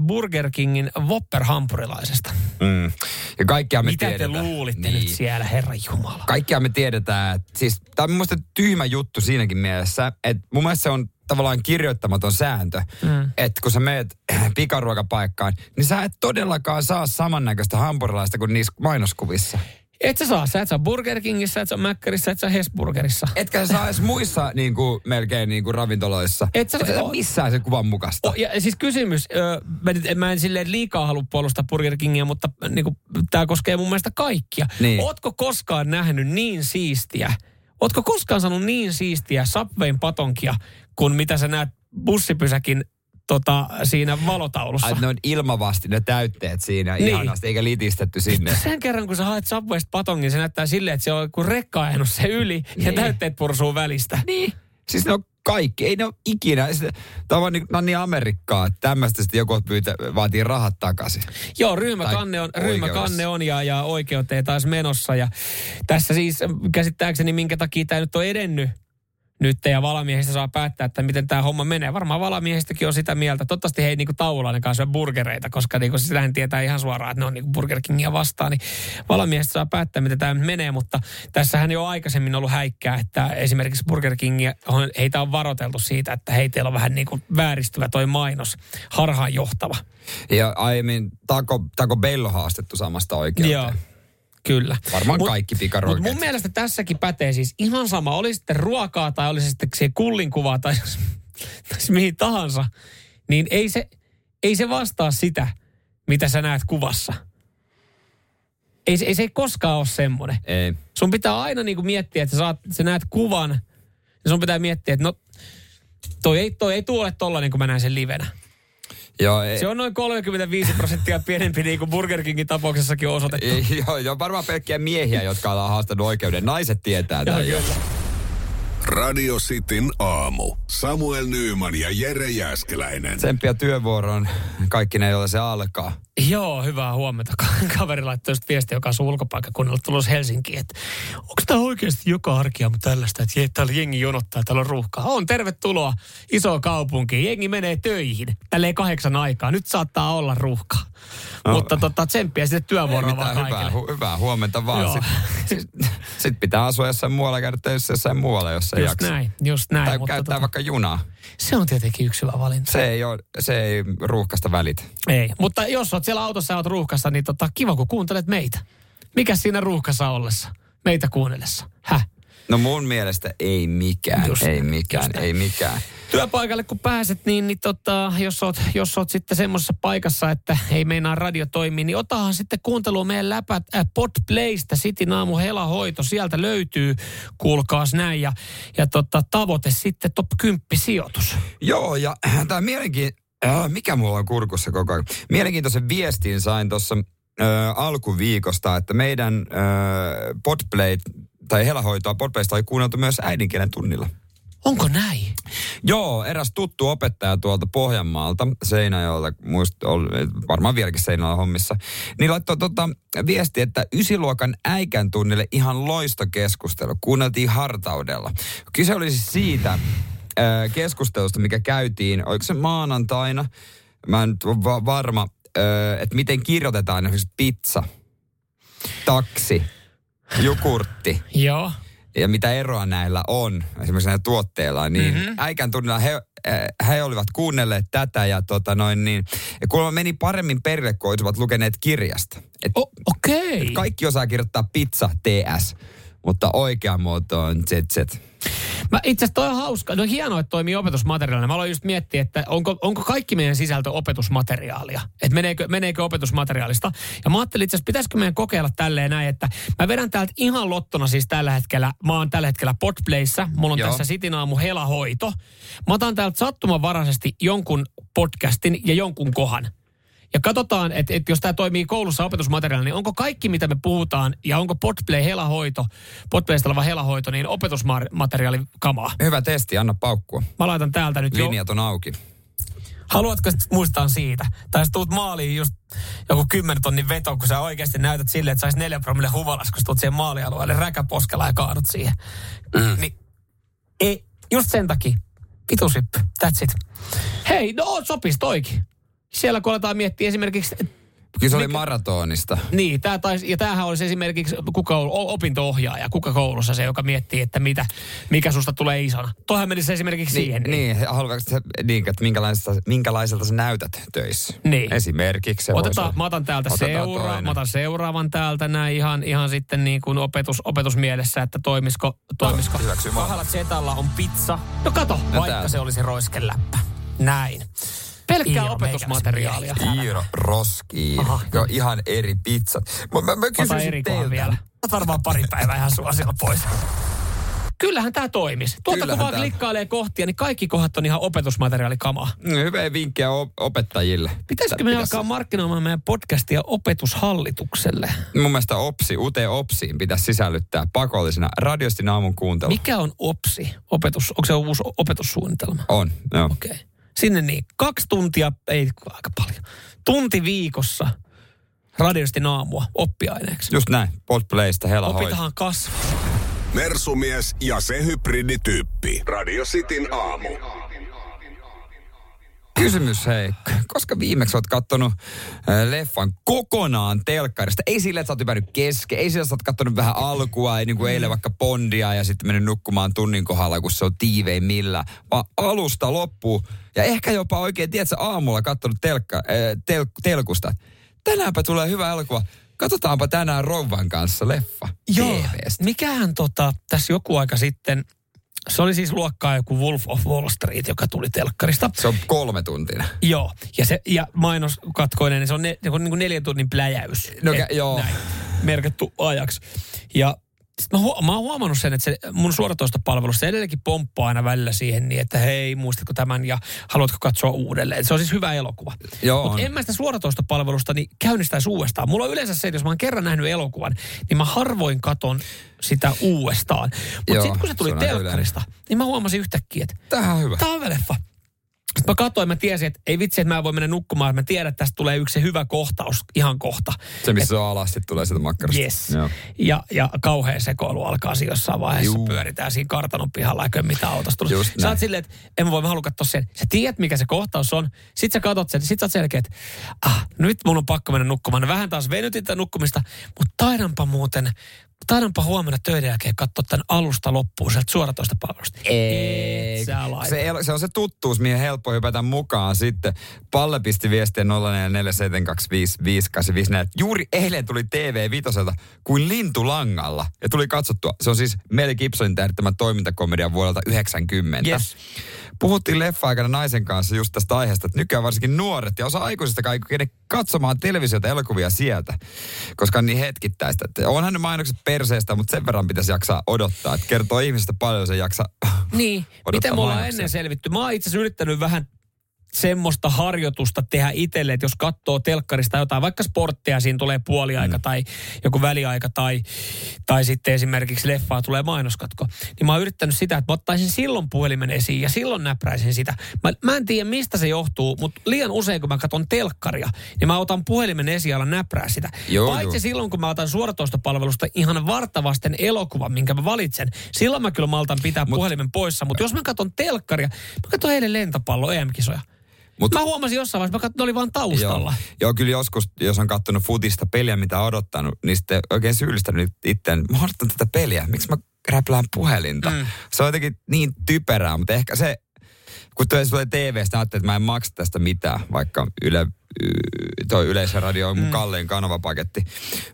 Burger Kingin Whopper-hampurilaisesta. Mm. Ja kaikkia me Mitä te tiedetään. luulitte niin. nyt siellä, Herra Jumala? Kaikkia me tiedetään. että Siis, tämä on mun tyhmä juttu siinäkin mielessä, että mun mielestä se on tavallaan kirjoittamaton sääntö, mm. että kun sä meet [clears throat] pikaruokapaikkaan, niin sä et todellakaan saa samannäköistä hampurilaista kuin niissä mainoskuvissa. Et sä saa, sä et saa Burger Kingissä, et sä Mäkkärissä, et sä Hesburgerissa. Etkä sä saa edes muissa niin kuin, melkein niin kuin ravintoloissa. Et sä- Et sä saa missään sen kuvan mukaista. O, ja siis kysymys, ö, mä, nyt, mä en silleen liikaa halua puolustaa Burger Kingia, mutta niin tämä koskee mun mielestä kaikkia. Niin. Ootko koskaan nähnyt niin siistiä, ootko koskaan saanut niin siistiä Subwayn patonkia, kuin mitä sä näet bussipysäkin tota, siinä valotaulussa? Ai, ne on ilmavasti ne täytteet siinä Niin. ihanasti, eikä litistetty sinne. Sen kerran, kun sä haet Subwaysta patongin, se näyttää silleen, että se on kuin rekka se yli ja Niin. täytteet pursuu välistä. Niin. Siis ne on kaikki, ei ne ole ikinä. Sitä- Tämä on niin, on niin Amerikkaa, että tämmöistä sitten joku pyytä, vaatii rahat takaisin. Joo, ryhmäkanne on, Tai ryhmäkanne on ja, ja oikeuteen taas menossa. Ja tässä siis käsittääkseni, minkä takia tämä nyt on edennyt nyt ja valamiehistä saa päättää, että miten tämä homma menee. Varmaan valamiehistäkin on sitä mieltä. Toivottavasti he ei niinku tauolla ainakaan syö burgereita, koska niinku sitähän tietää ihan suoraan, että ne on niinku Burger Kingia vastaan. Niin valamiehistä saa päättää, miten tämä menee, mutta tässähän jo aikaisemmin ollut häikkää, että esimerkiksi Burger Kingia, heitä on varoiteltu siitä, että hei, teillä on vähän niinku vääristyvä toi mainos, harhaanjohtava. Ja aiemmin Taco, Taco Bell on haastettu samasta oikeuteen. Joo, kyllä. Varmaan Mut- kaikki Mutta pikaruokat. mun mielestä tässäkin pätee siis ihan sama, oli sitten ruokaa tai oli se sitten se kullin kuva tai, tai mihin tahansa, niin ei se, ei se vastaa sitä, mitä sä näet kuvassa. Ei, se- ei se koskaan ole semmoinen. Ei. Sun pitää aina niinku miettiä, että sä, saat, sä näet kuvan, ja sun pitää miettiä, että no, toi ei, toi ei tule tollainen, kun mä näen sen livenä. Joo, ei, Se on noin 35 prosenttia pienempi, niin kuin Burger Kingin tapauksessakin on osoitettu. joo, joo, varmaan pelkkiä miehiä, jotka ollaan haastanut oikeuden. Naiset tietää tämän. Joo, jo. Radio Cityn aamu. Samuel Nyyman ja Jere Jäskeläinen. Tsemppiä työvuoroon kaikki ne, joilla se alkaa. Joo, hyvää huomenta. Kaveri laittoi just viestiä, joka asuu ulkopaikkakunnalla tulossa Helsinkiin, että onko tämä oikeasti joka arkiaamu tällaista, että je- täällä jengi jonottaa, täällä on ruuhkaa. On, tervetuloa isoon kaupunkiin. Jengi menee töihin. Tälleen kahdeksan aikaa. Nyt saattaa olla ruuhkaa. No. Mutta tota, tsemppiä sitten Ei työvuoroa vaan mitään, hyvää, kaikille. hu, hyvää huomenta vaan. Sitten sit, pitää asua jossain muualla, käydä töissä jossain muualla, jos ei Just jaksa. näin, just näin. Tai mutta käyttää tota, vaikka junaa. Se on tietenkin yksi hyvä valinta. Se ei, ole, se ei ruuhkasta välitä. Ei, mutta jos oot siellä autossa ja oot ruuhkassa, niin tota, kiva kun kuuntelet meitä. Mikä siinä ruuhkassa ollessa? Meitä kuunnellessa. Häh? No mun mielestä ei mikään, Just ei mikään, just ei mikään. Työpaikalle kun pääset, niin, niin tota, jos, oot, jos oot sitten semmoisessa paikassa, että ei meinaa radio toimia, niin otahan sitten kuuntelua meidän läpät äh, Podplaystä, City Naamu Helahoito. Sieltä löytyy, kuulkaas näin. Ja, ja tota, tavoite sitten top 10 sijoitus. Joo, ja tämä mielenkiin... Äh, mikä mulla on kurkussa koko ajan? Mielenkiintoisen viestin sain tuossa äh, alkuviikosta, että meidän äh, Podplay tai helahoitoa Podplaysta oli kuunneltu myös äidinkielen tunnilla. Onko näin? Joo, eräs tuttu opettaja tuolta Pohjanmaalta, Seinäjoelta, muist, varmaan vieläkin Seinäjoella hommissa, niin laittoi tota viesti, että ysiluokan äikän tunnille ihan loistokeskustelu. Kuunneltiin hartaudella. Kyse oli siis siitä äh, keskustelusta, mikä käytiin, oliko se maanantaina, mä en nyt ole va- varma, äh, että miten kirjoitetaan esimerkiksi pizza, taksi, jukurtti Joo. ja mitä eroa näillä on, esimerkiksi näillä tuotteilla, niin mm-hmm. äikän tunnilla he, äh, he olivat kuunnelleet tätä ja tota noin niin, ja kuulemma meni paremmin perille, kun olisivat lukeneet kirjasta. Et, Okei. et kaikki osaa kirjoittaa pizza TS, mutta oikea muoto on ZZ. Mä itse asiassa toi on hauska. No hienoa, että toimii opetusmateriaalina. Mä aloin just miettiä, että onko, onko kaikki meidän sisältö opetusmateriaalia. Että meneekö, meneekö opetusmateriaalista. Ja mä ajattelin itse asiassa, pitäisikö meidän kokeilla tälleen näin, että mä vedän täältä ihan lottona siis tällä hetkellä. Mä oon tällä hetkellä Podplayssä. Mulla on Joo. Tässä Sitinaamu Helahoito. Mä otan täältä sattumanvaraisesti jonkun podcastin ja jonkun kohan. Ja katsotaan, että, että jos tämä toimii koulussa opetusmateriaalina, niin onko kaikki, mitä me puhutaan, ja onko Podplay helahoito, Podplaysta oleva helahoito, niin opetusmateriaali kamaa. Hyvä testi, anna paukkua. Mä laitan täältä nyt jo. Linjat on auki. Haluatko muistaa siitä? Tai sä tuut maaliin just joku 10 tonnin veto, kun sä oikeasti näytät silleen, että sais neljä promille huvalas, kun tuut siihen maalialueelle räkäposkella ja kaadut siihen. Mm. Niin, ei, just sen takia. Vitusippi, that's it. Hei, no sopis toikin. Siellä kun aletaan miettiä esimerkiksi Kyllä se oli Mikä- maratonista. Niin, tää taisi, ja tämähän olisi esimerkiksi kuka on opinto-ohjaaja, kuka koulussa se, joka miettii, että mitä, mikä susta tulee isona. Toihan menisi esimerkiksi siihen. Niin, niin haluatko se, niin, että minkälaiselta, minkälaiselta sä näytät töissä? Niin. Esimerkiksi se voisi Otetaan, olla. mä otan täältä seura, mä otan seuraavan täältä näin ihan, ihan sitten niin kuin opetus, opetusmielessä, että toimisiko, toimisiko. Kahdella zetalla on pizza. No kato, No vaikka täältä. se olisi roiskeläppä. Näin. Pelkkää Iiro opetusmateriaalia. Iiro Roskiin. Aha. Joo, ihan eri pizzat. Mä, mä, mä kysyisin teiltä. vielä. Varmaan pari päivää ihan suosilla pois. Kyllähän tämä toimisi. Tuolta kun Kyllähän vaan tää- klikkailee kohtia, niin kaikki kohdat on ihan opetusmateriaalikamaa. Hyviä vinkkejä op- opettajille. Pitäisikö me alkaa markkinoimaan meidän podcastia opetushallitukselle? Mun mielestä OPSI, UT OPSiin pitäisi sisällyttää pakollisena radiostin aamun kuuntelu. Mikä on OPSI? Opetus, onko se uusi opetussuunnitelma? On, joo. Okei. Okay. Sinne niin, kaksi tuntia, ei aika paljon, tunti viikossa radiosti aamua oppiaineeksi. Just näin, Podplaysta hela. Opitahan kasvaa. Mersumies ja se hybridityyppi. Radio Cityn aamu. Kysymys hei, koska viimeksi oot kattonut äh, leffan kokonaan telkkarista? Ei sille, että sä oot kesken, ei sille, että sä oot kattonut vähän alkua, ei niin kuin eilen vaikka Bondia ja sitten mennyt nukkumaan tunnin kohdalla, kun se on tiivein millä, vaan alusta loppuun. Ja ehkä jopa oikein, tiedätkö, aamulla kattonut telkka, äh, tel, telkusta. Tänäänpä tulee hyvä elokuva. Katsotaanpa tänään rouvan kanssa leffa Joo, TVstä. mikähän tota, tässä joku aika sitten, se oli siis luokkaa joku Wolf of Wall Street, joka tuli telkkarista. Se on kolme tuntia. Joo, ja, se, ja mainoskatkoinen, niin se on ne, niin kuin neljän tunnin pläjäys. No kä- joo. Näin, merkattu ajaksi. Ja mä, huo- mä oon huomannut sen, että se mun suoratoistopalvelussa edelleenkin pomppaa aina välillä siihen niin, että hei, muistatko tämän ja haluatko katsoa uudelleen. Se on siis hyvä elokuva. Mutta en mä sitä suoratoistopalvelusta niin käynnistäisi uudestaan. Mulla on yleensä se, että jos mä oon kerran nähnyt elokuvan, niin mä harvoin katon sitä uudestaan. Mutta sitten kun se tuli se telkkarista, niin mä huomasin yhtäkkiä, että Tähän on hyvä. Tämä on hyvä leffa. Sitten mä katsoin, mä tiesin, että ei vitsi, että mä voin mennä nukkumaan. Mä tiedän, että tästä tulee yksi se hyvä kohtaus ihan kohta. Se, missä se on alas, sitten tulee sieltä makkarasta. Yes. Joo. Ja, ja kauhea sekoilu alkaa siinä jossain vaiheessa. Juu. Pyöritään siinä kartanon pihalla ja kömmitään autosta. Just Sä oot silleen, että en mä voi, mä haluan katsoa sen. Sä tiedät, mikä se kohtaus on. Sitten sä katot sen, sit sä oot selkeä, että ah, nyt mun on pakko mennä nukkumaan. Vähän taas venytin tätä nukkumista, mutta taidanpa muuten, taidanpa huomenna töiden jälkeen katsoa tämän alusta loppuun sieltä suoratoista palvelusta. Laita. se, se on se tuttuus, mihin helppo hypätä mukaan sitten. Palle pisti viestiä 0447255854, että juuri eilen tuli TV Vitoselta kuin lintulangalla. Ja tuli katsottua. Se on siis Mel Gibsonin tähdittämä toimintakomedia vuodelta 90. Yes. Puhuttiin leffa-aikana naisen kanssa just tästä aiheesta, että nykyään varsinkin nuoret ja osa aikuisista kai kykene katsomaan televisiota elokuvia sieltä, koska on niin hetkittäistä. Että onhan ne mainokset perseestä, mutta sen verran pitäisi jaksaa odottaa. Että kertoo ihmisestä paljon, se jaksaa Niin, [laughs] miten me ollaan mainoksia. ennen selvitty? Mä oon itse asiassa yrittänyt vähän semmoista harjoitusta tehdä itselle, että jos katsoo telkkarista jotain, vaikka sporttia, siinä tulee puoliaika mm. tai joku väliaika tai, tai sitten esimerkiksi leffaa tulee mainoskatko, niin mä oon yrittänyt sitä, että mä ottaisin silloin puhelimen esiin ja silloin näpräisin sitä. Mä, mä en tiedä, mistä se johtuu, mutta liian usein, kun mä katson telkkaria, niin mä otan puhelimen esiin ja näprää sitä. Joo, Paitsi joo. silloin, kun mä otan suoratoistopalvelusta ihan vartavasten elokuvan, minkä mä valitsen, silloin mä kyllä maltan pitää Mut, puhelimen poissa. Mutta jos mä katson telkkaria, mä katson eilen lentopallo EM-kisoja. Mut- Mä huomasin jossain vaiheessa, mä katson, ne oli vaan taustalla. Joo. Joo, kyllä joskus, jos on katsonut futista peliä, mitä on odottanut, niin sitten oikein syyllistänyt itseään. Mä odotan tätä peliä, miksi mä räplään puhelinta? Mm. Se on jotenkin niin typerää, mutta ehkä se, kun tulee, tulee TV-stä, ajattelin, että mä en maksa tästä mitään, vaikka Yle, toi Yleisradio on mun mm. kallein kanavapaketti.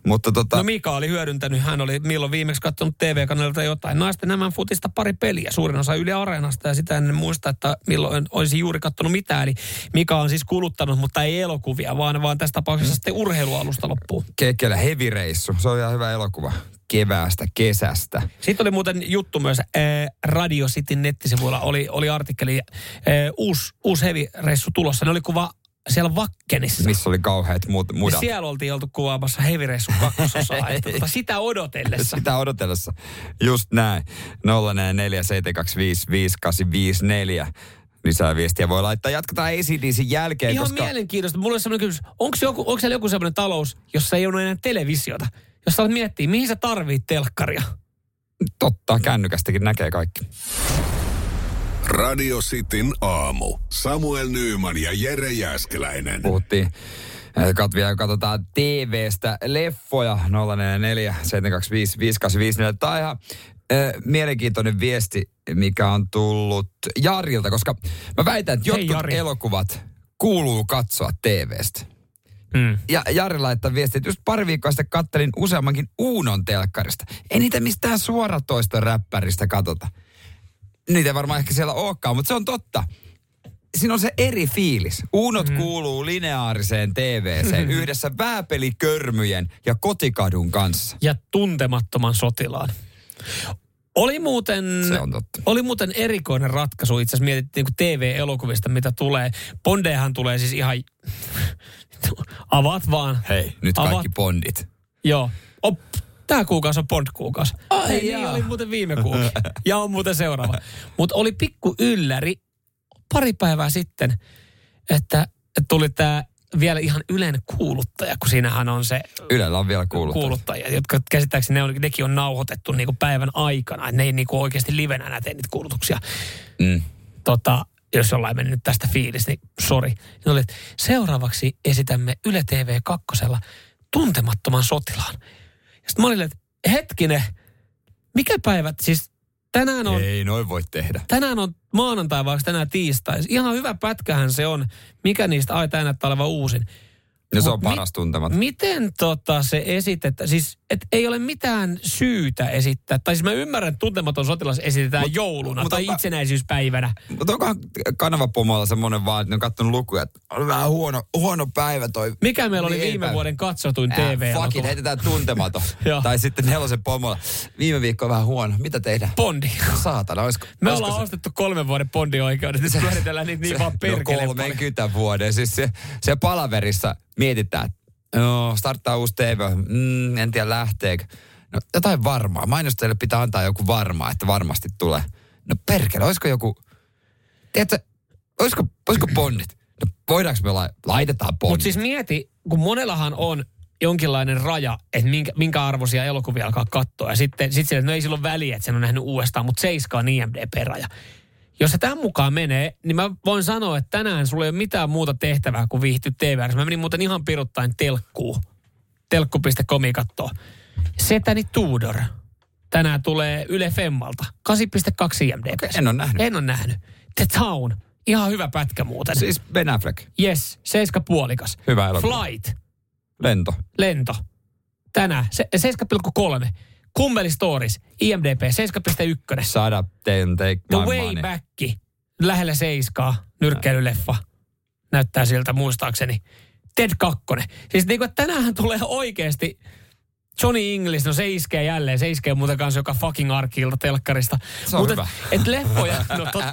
Mutta tota, No Mika oli hyödyntänyt, hän oli milloin viimeksi katsonut TV-kanalilta jotain. Naisten nämä futista pari peliä, suurin osa Yle Areenasta ja sitä en muista, että milloin olisi juuri katsonut mitään. Eli Mika on siis kuluttanut, mutta ei elokuvia, vaan, vaan tässä tapauksessa sitten urheilualusta loppuun. Kekelä Heavy Reissu, se on ihan hyvä elokuva. Keväästä, kesästä. Sitten oli muuten juttu myös äh, Radio Cityn nettisivuilla, oli, oli artikkeli, äh, uusi, uusi heavy-reissu tulossa. Ne oli kuva siellä Vakkenissa. Missä oli kauheat muut, mudat. siellä oltiin oltu kuvaamassa heavy-reissun kakkososaa. [laughs] tota, sitä odotellessa. Sitä odotellessa. Just näin. 0447255854. Lisää viestiä voi laittaa. Jatketaan ACDCin jälkeen, Ihan koska... mielenkiintoista. Mulla on sellainen kysymys. Onko, joku, onko siellä joku sellainen talous, jossa ei ole enää televisiota? Jos sä olet miettiä, mihin sä tarvit telkkaria? Totta, kännykästäkin näkee kaikki. Radio Cityn aamu. Samuel Nyyman ja Jere Jäskeläinen. Puhuttiin äh, Katvia, katsotaan TV-stä leffoja 044 725 5854. Tämä on ihan äh, mielenkiintoinen viesti, mikä on tullut Jarilta, koska mä väitän, että Hei, jotkut Jari. elokuvat kuuluu katsoa TVstä. Mm. Ja Jari laittaa viestiä, että just pari viikkoa sitten kattelin useammankin Uunon telkkarista. Ei niitä mistään suoratoista räppäristä katota. Niitä varmaan ehkä siellä olekaan, mutta se on totta. Siinä on se eri fiilis. Uunot mm. kuuluu lineaariseen TVCen yhdessä vääpelikörmyjen ja kotikadun kanssa. Ja tuntemattoman sotilaan. Oli muuten, oli muuten erikoinen ratkaisu. Itse asiassa mietittiin niin TV-elokuvista, mitä tulee. Bondehan tulee siis ihan... Avaat vaan. Hei, nyt Avaat- kaikki bondit. Joo. Op, tämä kuukausi on Bond-kuukausi. Ai Ei, niin oli muuten viime kuukausi. ja on muuten seuraava. Mutta oli pikku ylläri pari päivää sitten, että, tuli tämä vielä ihan Ylen kuuluttaja, kun siinähän on se Ylellä on vielä kuullut. kuuluttajia, jotka käsittääkseni ne on, nekin on nauhoitettu niinku päivän aikana. Et ne ei niinku oikeasti livenä enää tee niitä kuulutuksia. Mm. Tota, jos jollain meni nyt tästä fiilis, niin sori. Oli, että seuraavaksi esitämme Yle TV 2 tuntemattoman sotilaan. Ja sitten mä olin, että hetkinen, mikä päivä, siis tänään on, Ei noin voi tehdä. tänään on maanantai, vaikka tänään tiistai. Ihan hyvä pätkähän se on. Mikä niistä, ai tämä näyttää olevan uusin. Ja se on mi- paras tuntemat. Miten tota se esitetään? Siis että ei ole mitään syytä esittää. Tai siis mä ymmärrän, että tuntematon sotilas esitetään Mut- jouluna mut tai onpa- itsenäisyyspäivänä. Mutta onkohan kanavapomoilla semmoinen vaan, että ne on kattonut lukuja, että on vähän huono, huono päivä toi. Mikä meillä oli viime päivä. vuoden katsotuin Äh, fuck it, heitetään tuntematon. [laughs] Tai sitten nelosen pomolla. Viime viikko on vähän huono. Mitä tehdään? Bondi. Saatana, olisiko, Me olisiko ollaan se- ostettu kolmen vuoden Bondi-oikeudet. Nyt pyöritellään niitä niin se- vaan no perkeleen. 30 vuoden. Siis se, se palaverissa mietitään, että joo, starttaa uusi TV, mm, en tiedä lähteekö. No jotain varmaa. Mainostajille pitää antaa joku varmaa, että varmasti tulee. No perkele, olisiko joku, tiedätkö, olisiko, olisiko bondit? No voidaanko me la, laitetaan bondit? Mutta siis mieti, kun monellahan on jonkinlainen raja, että minkä, minkä arvoisia elokuvia alkaa katsoa. Ja sitten sit sille, no ei silloin väliä, että sen on nähnyt uudestaan, mutta seiska on IMDb-raja. Jos se tämän mukaan menee, niin mä voin sanoa, että tänään sulla ei ole mitään muuta tehtävää kuin viihtyä tv Mä menin muuten ihan piruttain telkkuun. Telkku.comi kattoo. Setäni Tudor. Tänään tulee Yle Femmalta. 8.2 IMDb. Okei, en ole nähnyt. En ole nähnyt. The Town. Ihan hyvä pätkä muuten. Siis Ben Affleck, Yes, seiska puolikas. Hyvä elokuva. Flight, lento. lento. Tänään, se, 7,3. Kummeli Stories, IMDB 7,1. Shut up, take, take The Way money. Back, lähellä seiskaa, nyrkkeilyleffa. Näyttää siltä muistaakseni. Ted 2. Siis niin kuin, tänään tulee oikeasti Johnny English, no se iskee jälleen. Se iskee muuten kanssa joka fucking arkilta telkkarista. Se on Mutta hyvä. Et, et leffoja, no totta,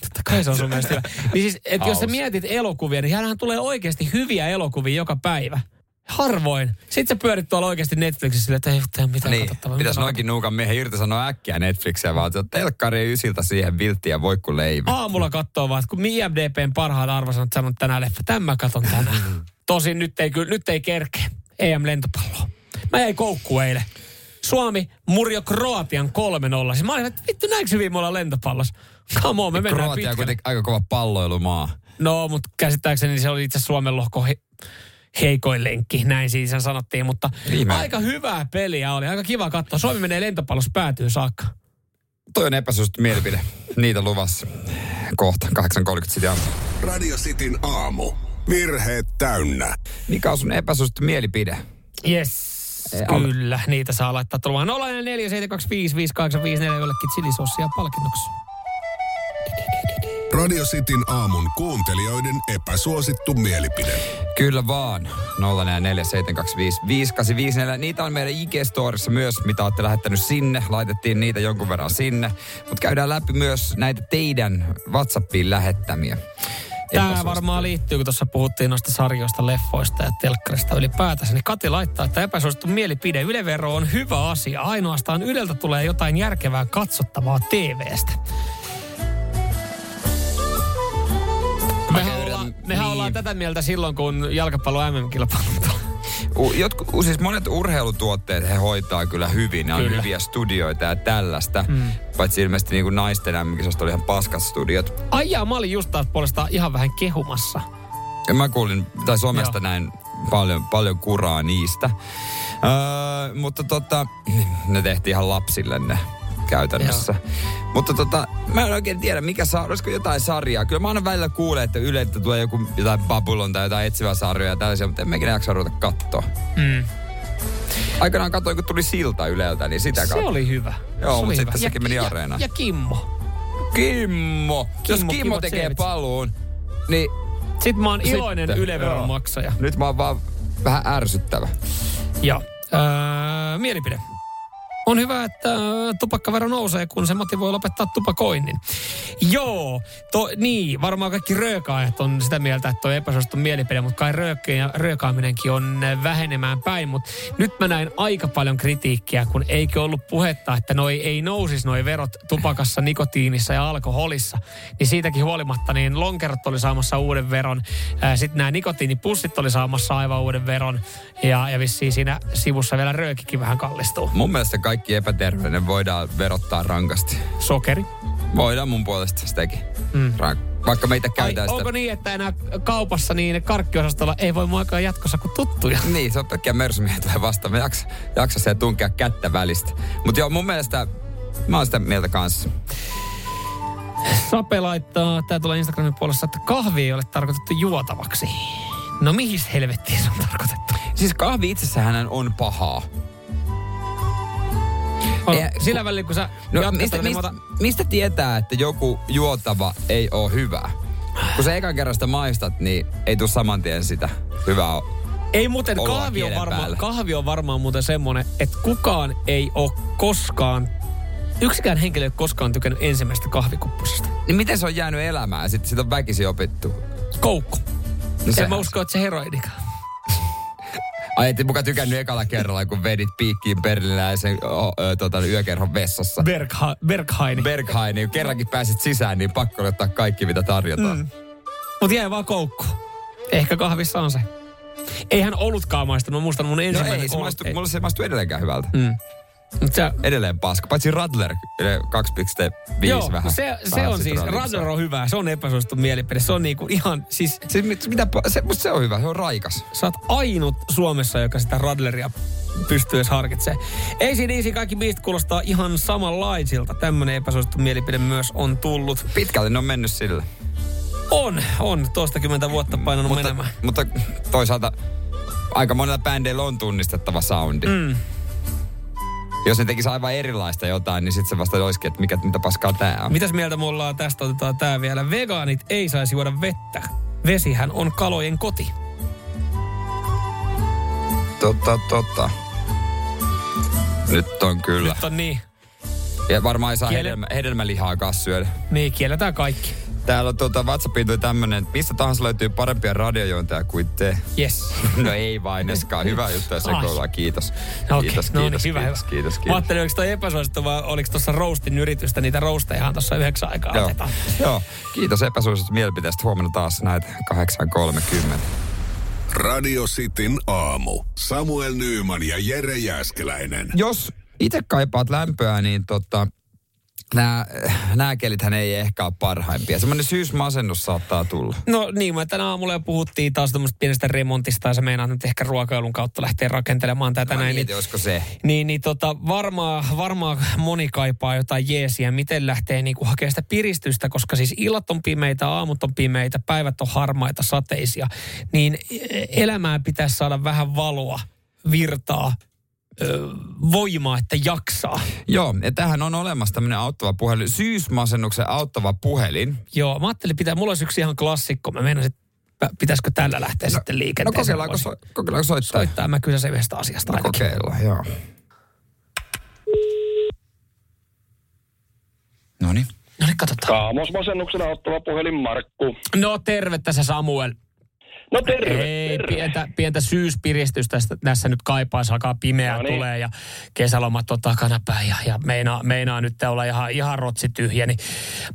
totta kai se on sun mielestä hyvä. Niin siis, et jos sä mietit elokuvia, niin hänhän tulee oikeasti hyviä elokuvia joka päivä. Harvoin. Sitten sä pyörit tuolla oikeasti Netflixissä silleen, että ei ole mitään Niin, katsottavaa. pitäisi mitään noinkin nuukan miehen irtisanoa äkkiä Netflixiä, vaan että telkkari ysiltä siihen vilttiä voi kuin leivä. aamulla katsoo vaan, että kun IMDBn parhaat arvosanat sanoo tänään leffa, tämän mä katon tänään. [laughs] Tosin nyt ei, kyllä, nyt ei kerkeä. EM-lentopalloa. Mä jäin koukkuun eilen. Suomi murjo Kroatian 3-0. Siis mä olin, että vittu näinkö hyvin me ollaan lentopallossa? Come on, me mennään Kroatia on pitkälle. kuitenkin aika kova palloilumaa. No, mutta käsittääkseni se oli itse Suomen lohko he, heikoin lenkki, näin siis sanottiin. Mutta Ihme. aika hyvää peliä oli, aika kiva katsoa. Suomi menee lentopallossa päätyy saakka. Toi on epäsuosittu mielipide. Niitä luvassa. Kohta 8.30 sitten aamu. Radio Cityn aamu. Virheet täynnä. Mikä on sun epäsuosittu mielipide? Yes, Ei, ole. kyllä. Niitä saa laittaa tulemaan 044 725 5854 jollekin chilisossia palkinnoksi. Radio Cityn aamun kuuntelijoiden epäsuosittu mielipide. Kyllä vaan. 0447255854. Niitä on meidän IG-storissa myös, mitä olette lähettänyt sinne. Laitettiin niitä jonkun verran sinne. Mutta käydään läpi myös näitä teidän WhatsAppiin lähettämiä. Tämä varmaan liittyy, kun tuossa puhuttiin noista sarjoista, leffoista ja telkkarista ylipäätänsä. Niin Kati laittaa, että epäsuosittu mielipide. Ylevero on hyvä asia. Ainoastaan Yleltä tulee jotain järkevää katsottavaa TVstä. Mehän, ollaan, mehän niin. ollaan tätä mieltä silloin, kun jalkapallo MM-kilpailut on. U, jotkut, u- siis monet urheilutuotteet he hoitaa kyllä hyvin. Ne on Kyllä. hyviä studioita ja tällaista. Mm. Paitsi ilmeisesti niin kuin naisten mm oli ihan paskat studiot. Ai jaa, mä olin just taas puolestaan ihan vähän kehumassa. Ja mä kuulin, tai somesta Joo. näin paljon, paljon kuraa niistä. Öö, mutta tota, ne tehtiin ihan lapsille ne käytännössä. Mutta tota, mä en oikein tiedä, mikä saa, olisiko jotain sarjaa. Kyllä mä aina välillä kuulen, että Yle, että tulee joku jotain Babylon tai jotain etsivää sarjoja ja tällaisia, mutta en mäkin jaksa ruveta katsoa. Mm. Aikanaan katsoin, kun tuli Silta Yleltä, niin sitä Se katsoin. oli hyvä. Joo, Se oli mutta hyvä. sitten sekin meni ja, areenaan. Ja Kimmo. Kimmo! Jos Kimmo, Kimmo Kimmo tekee paluun, niin Sitten mä oon Sitten, iloinen Yleveron joo. maksaja. nyt mä oon vaan vähän ärsyttävä. Joo. Öö, mielipide. On hyvä, että tupakkavero nousee, kun se motivoi lopettaa tupakoinnin. Joo, to, niin, varmaan kaikki röökaajat on sitä mieltä, että on epäsuosittu mielipide, mutta kai röökkä ja röökaaminenkin on vähenemään päin. Mutta nyt mä näin aika paljon kritiikkiä, kun eikö ollut puhetta, että noi ei nousisi noi verot tupakassa, nikotiinissa ja alkoholissa. Niin siitäkin huolimatta, niin lonkerot oli saamassa uuden veron. Sitten nämä nikotiinipussit oli saamassa aivan uuden veron. Ja, ja vissiin siinä sivussa vielä röökikin vähän kallistuu. Mun mielestä kaikki epäterveinen voidaan verottaa rankasti. Sokeri. Voidaan mun puolesta sitäkin. Mm. Rank- Vaikka meitä Ai, käytetään onko sitä. niin, että enää kaupassa niin karkkiosastolla ei voi muokaa jatkossa kuin tuttuja? [laughs] Niin, se on pelkkiä mörsymiehiä tulee vastaan. Mä jaksa, jaksa se tunkea kättä välistä. Mutta joo, mun mielestä mä oon sitä mieltä kanssa. Sape laittaa, tää tulee Instagramin puolessa, että kahvi ei ole tarkoitettu juotavaksi. No mihin helvettiin se on tarkoitettu? Siis kahvi itsessähän on pahaa. Ei, Sillä välillä, kun sä No, mistä, niin mistä, otan- mistä tietää, että joku juotava ei ole hyvä? Kun sä ekan kerran sitä maistat, niin ei tule saman tien sitä hyvää Ei muuten, kahvi on, varmaan, kahvi on varmaan muuten semmonen, että kukaan ei ole koskaan, yksikään henkilö ei ole koskaan tykännyt ensimmäisestä kahvikuppusesta. Niin miten se on jäänyt elämään ja sitten sit on väkisin opittu? Koukku. No en mä usko, että se heroidikaan. Ai, et muka tykännyt ekalla kerralla, kun vedit piikkiin berliläisen o, ö, tota, yökerhon vessassa. Bergha, Berghaini. Berghain, niin kun kerrankin pääsit sisään, niin pakko ottaa kaikki, mitä tarjotaan. Mm. Mut jäi vaan koukku. Ehkä kahvissa on se. Eihän olutkaan maistanut. Mä muistan mun No ensimmäinen ei, se maistu, mulle se maistuu edelleenkään hyvältä. Mm. Se, Edelleen paska. Paitsi Radler eh, 2,5 joo, vähän. se, se vähän on siis, Radler on hyvä. Se on epäsuosittu mielipide. Se on niinku ihan, siis Siis mit- mitä, se, musta se on hyvä, se on raikas. sä oot ainut Suomessa, joka sitä Radleria pystyy edes harkitsemaan. ACDC kaikki biisit kuulostaa ihan samanlaisilta. Tämmönen epäsuosittu mielipide myös on tullut. Pitkälle ne on mennyt sillä. On, on. Toistakymmentä vuotta painanut Mutta, menemään. mutta toisaalta aika monella bändeillä on tunnistettava soundi. Mm. Jos ne tekisi aivan erilaista jotain, niin sitten se vasta olisikin, että mikä, mitä paskaa tää on. Mitäs mieltä me ollaan tästä? Otetaan tää vielä. Vegaanit ei saisi juoda vettä. Vesihän on kalojen koti. Totta, totta. Nyt on kyllä. Nyt on niin. Ja varmaan ei saa Kiele- hedelmä, hedelmälihaa kanssa syödä. Niin, kielletään kaikki. Täällä on tuota, WhatsAppiin tuli tämmönen, että mistä tahansa löytyy parempia radiojointeja kuin te. Yes. [laughs] No ei vain, Eskaa. Hyvä juttu ja sekoilua. Kiitos. Okei, Kiitos, no niin, kiitos, hyvä, kiitos, hyvä. kiitos, Mä kiitos. ajattelin, oliko toi epäsuosittu vai oliko tuossa roastin yritystä, niitä roastejahan tuossa yhdeksän aikaa Joo. otetaan. Joo. Kiitos epäsuosista mielipiteestä. Huomenna taas näitä 8.30. Radio Cityn aamu. Samuel Nyyman ja Jere Jäskeläinen. Jos itse kaipaat lämpöä, niin tota, nämä, nämä kelithän ei ehkä ole parhaimpia. Semmoinen syysmasennus saattaa tulla. No niin, me tänä aamulla jo puhuttiin taas tämmöistä pienestä remontista ja se meinaa nyt ehkä ruokailun kautta lähteä rakentelemaan tätä Mä näin. Niin, olisiko se. niin, niin tota, varmaan varmaa moni kaipaa jotain jeesiä, miten lähtee niinku hakemaan sitä piristystä, koska siis illat on pimeitä, aamut on pimeitä, päivät on harmaita, sateisia, niin elämään pitäisi saada vähän valoa, virtaa, voimaa, että jaksaa. Joo, ja tähän on olemassa tämmöinen auttava puhelin. Syysmasennuksen auttava puhelin. Joo, mä ajattelin, pitää, mulla olisi yksi ihan klassikko. Mä meinasin, että pitäisikö tällä lähteä no, sitten No liikenteeseen. kokeillaanko, Voisi so, kokeillaanko soittaa? Soittaa, mä kyllä se yhdestä asiasta No ainakin. kokeillaan, joo. No niin. No niin, katsotaan. Kaamosmasennuksena ottava puhelin Markku. No terve tässä Samuel. No terve, Ei, terve. pientä, pientä syyspiristystä tästä- tässä nyt kaipaisi, alkaa pimeää No niin. tulee ja kesälomat on takanapäin ja, ja meinaa, meinaa nyt olla ihan, ihan rotsi tyhjä. Niin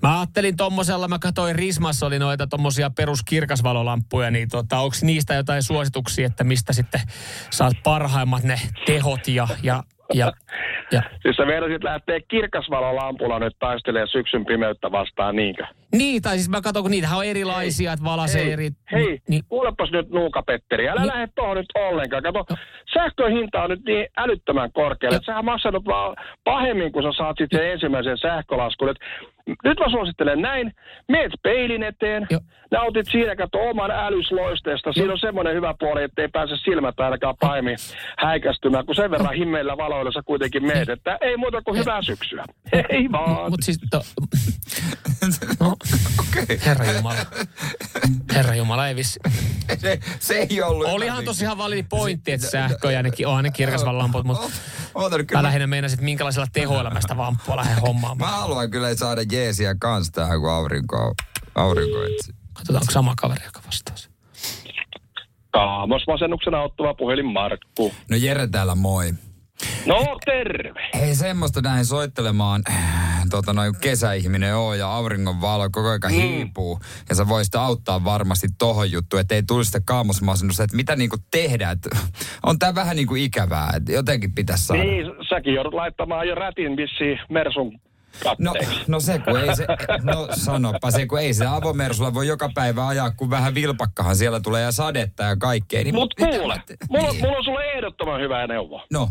mä ajattelin tommosella, mä katsoin Rismassa oli noita tommosia peruskirkasvalolamppuja, niin tota, onko niistä jotain suosituksia, että mistä sitten saat parhaimmat ne tehot ja, ja, ja, ja Siis sä meinasit lähteä kirkasvalolampulla nyt taistelemaan syksyn pimeyttä vastaan, niinkö? niin, tai siis mä katson, kun niitähän on erilaisia, että valasee Hei, eri... hei Niin, kuulepas nyt Nuuka Petteri, älä Niin. lähde tuohon nyt ollenkaan. Kato, sähkön hinta on nyt niin älyttömän korkealla, että sähän maksat vaan pahemmin, kun sä saat sitten sen ensimmäisen sähkölaskun. Et nyt mä suosittelen näin, meet peilin eteen, Joo. nautit siinä, kato oman älysloisteesta. Siinä on semmoinen hyvä puoli, ettei pääse silmät ainakaan pahemmin häikästymään, kun sen verran himmeillä valoilla sä kuitenkin meet. Että ei muuta kuin hyvää syksyä. Ei vaan. Mutta siis, to, no, Okei. herra Jumala. Herra Jumala, ei vissi. Se, se ei ollut. Olihan tosi ihan validi pointti, että sähkö ja nekin onhan ne kirkasvallamput, mutta Oota nyt, mä lähinnä meinasin, että minkälaisella tehoilla mä sitä vamppua lähden Mä hommaamaan. haluan kyllä saada jeesiä kans tähän, kun aurinko, aurinko etsi. Katsotaan, onko sama kaveri, joka vastaisi. Kaamosmasennuksena ottava puhelin Markku. No Jere täällä moi. No terve. Ei semmoista näin soittelemaan, äh, tota noin kesäihminen oo ja auringon valo koko ajan Mm. hiipuu. Ja sä voisit auttaa varmasti tohon juttuun, että ei tulisi sitä kaamosmasennusta, että mitä niinku tehdä. Et, [laughs] on tää vähän niinku ikävää, että jotenkin pitäisi saada. Niin, säkin joudut laittamaan jo rätin vissiin Mersun No, katteeksi. no se kun ei se, no sanoppa se kun ei se avomersulla voi joka päivä ajaa, kun vähän vilpakkahan siellä tulee ja sadetta ja kaikkea. Niin Mut kuule, mulla, niin. mulla on sulle ehdottoman hyvä neuvo. No,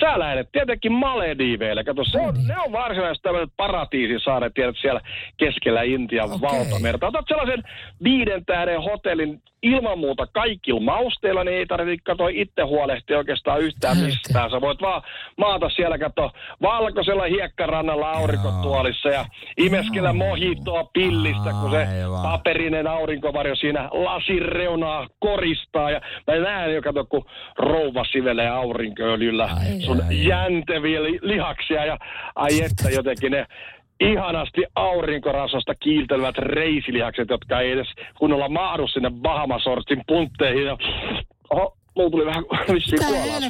Sä lähdet tietenkin Malediiveille. Kato, se on, ne on varsinaisesti tämmöiset paratiisisaaret, tiedät, siellä keskellä Intian Okei. valtamerta. Otat sellaisen viiden tähden hotellin ilman muuta kaikilla mausteilla, niin ei tarvitse katsoa itse huolehtia oikeastaan yhtään mistään. Sä voit vaan maata siellä katsoa valkoisella hiekkarannalla aurinkotuolissa ja imeskellä mohitoa pillistä, kun se paperinen aurinkovarjo siinä lasin reunaa koristaa. Ja mä näen jo, kato, kun rouva sivelee aurinkoöljyllä sun jänteviä li- lihaksia. Ja ai että jotenkin ne ihanasti aurinkorasvasta kiiltelevät reisilihakset, jotka ei edes kunnolla mahdu sinne Bahamasortsin puntteihin. Ja, oho, mulla tuli vähän vissiin kuolaa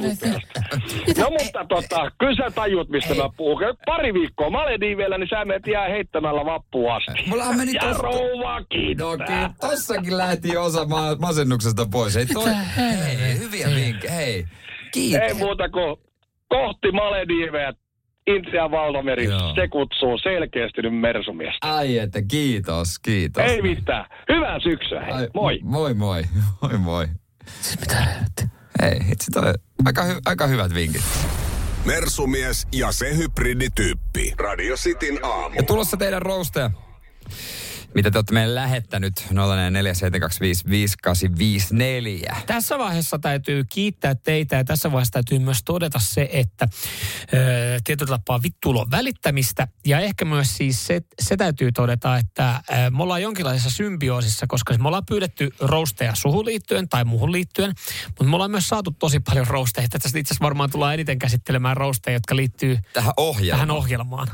No mutta tota, kyllä sä tajut, mistä mä puhun. Pari viikkoa Malediiveillä, niin sä menet jää heittämällä vappuun asti. Mullahan meni ja tosta- rouva No kiittää. kyllä, tossakin lähti osa ma- masennuksesta pois. Ei toi, hei, hyviä vinkkejä, hei. Kiitos. Ei muuta kuin kohti Malediiveä. Intian valtameri, Joo. se kutsuu selkeästi nyt mersumiestä. Ai että kiitos, kiitos. Ei mitään. Hyvää syksyä. Hei. Ai, Moi. Moi moi, [laughs] moi moi. Siis mitä helvettiä? Hei, itse toi, aika, hy, aika hyvät vinkit. Mersumies ja se hybridityyppi. Radio Cityn aamu. Ja tulossa teidän roasteja. Mitä te olette meille lähettänyt 0472558854. Tässä vaiheessa täytyy kiittää teitä ja tässä vaiheessa täytyy myös todeta se, että ö, tietyllä tapaa vittuulo on välittämistä. Ja ehkä myös siis se, se täytyy todeta, että ö, me ollaan jonkinlaisessa symbioosissa, koska me ollaan pyydetty roasteja suhun liittyen tai muuhun liittyen, mutta me ollaan myös saatu tosi paljon roasteja. Tässä itse asiassa varmaan tullaan eniten käsittelemään roasteja, jotka liittyy Tähän ohjelmaan. tähän ohjelmaan.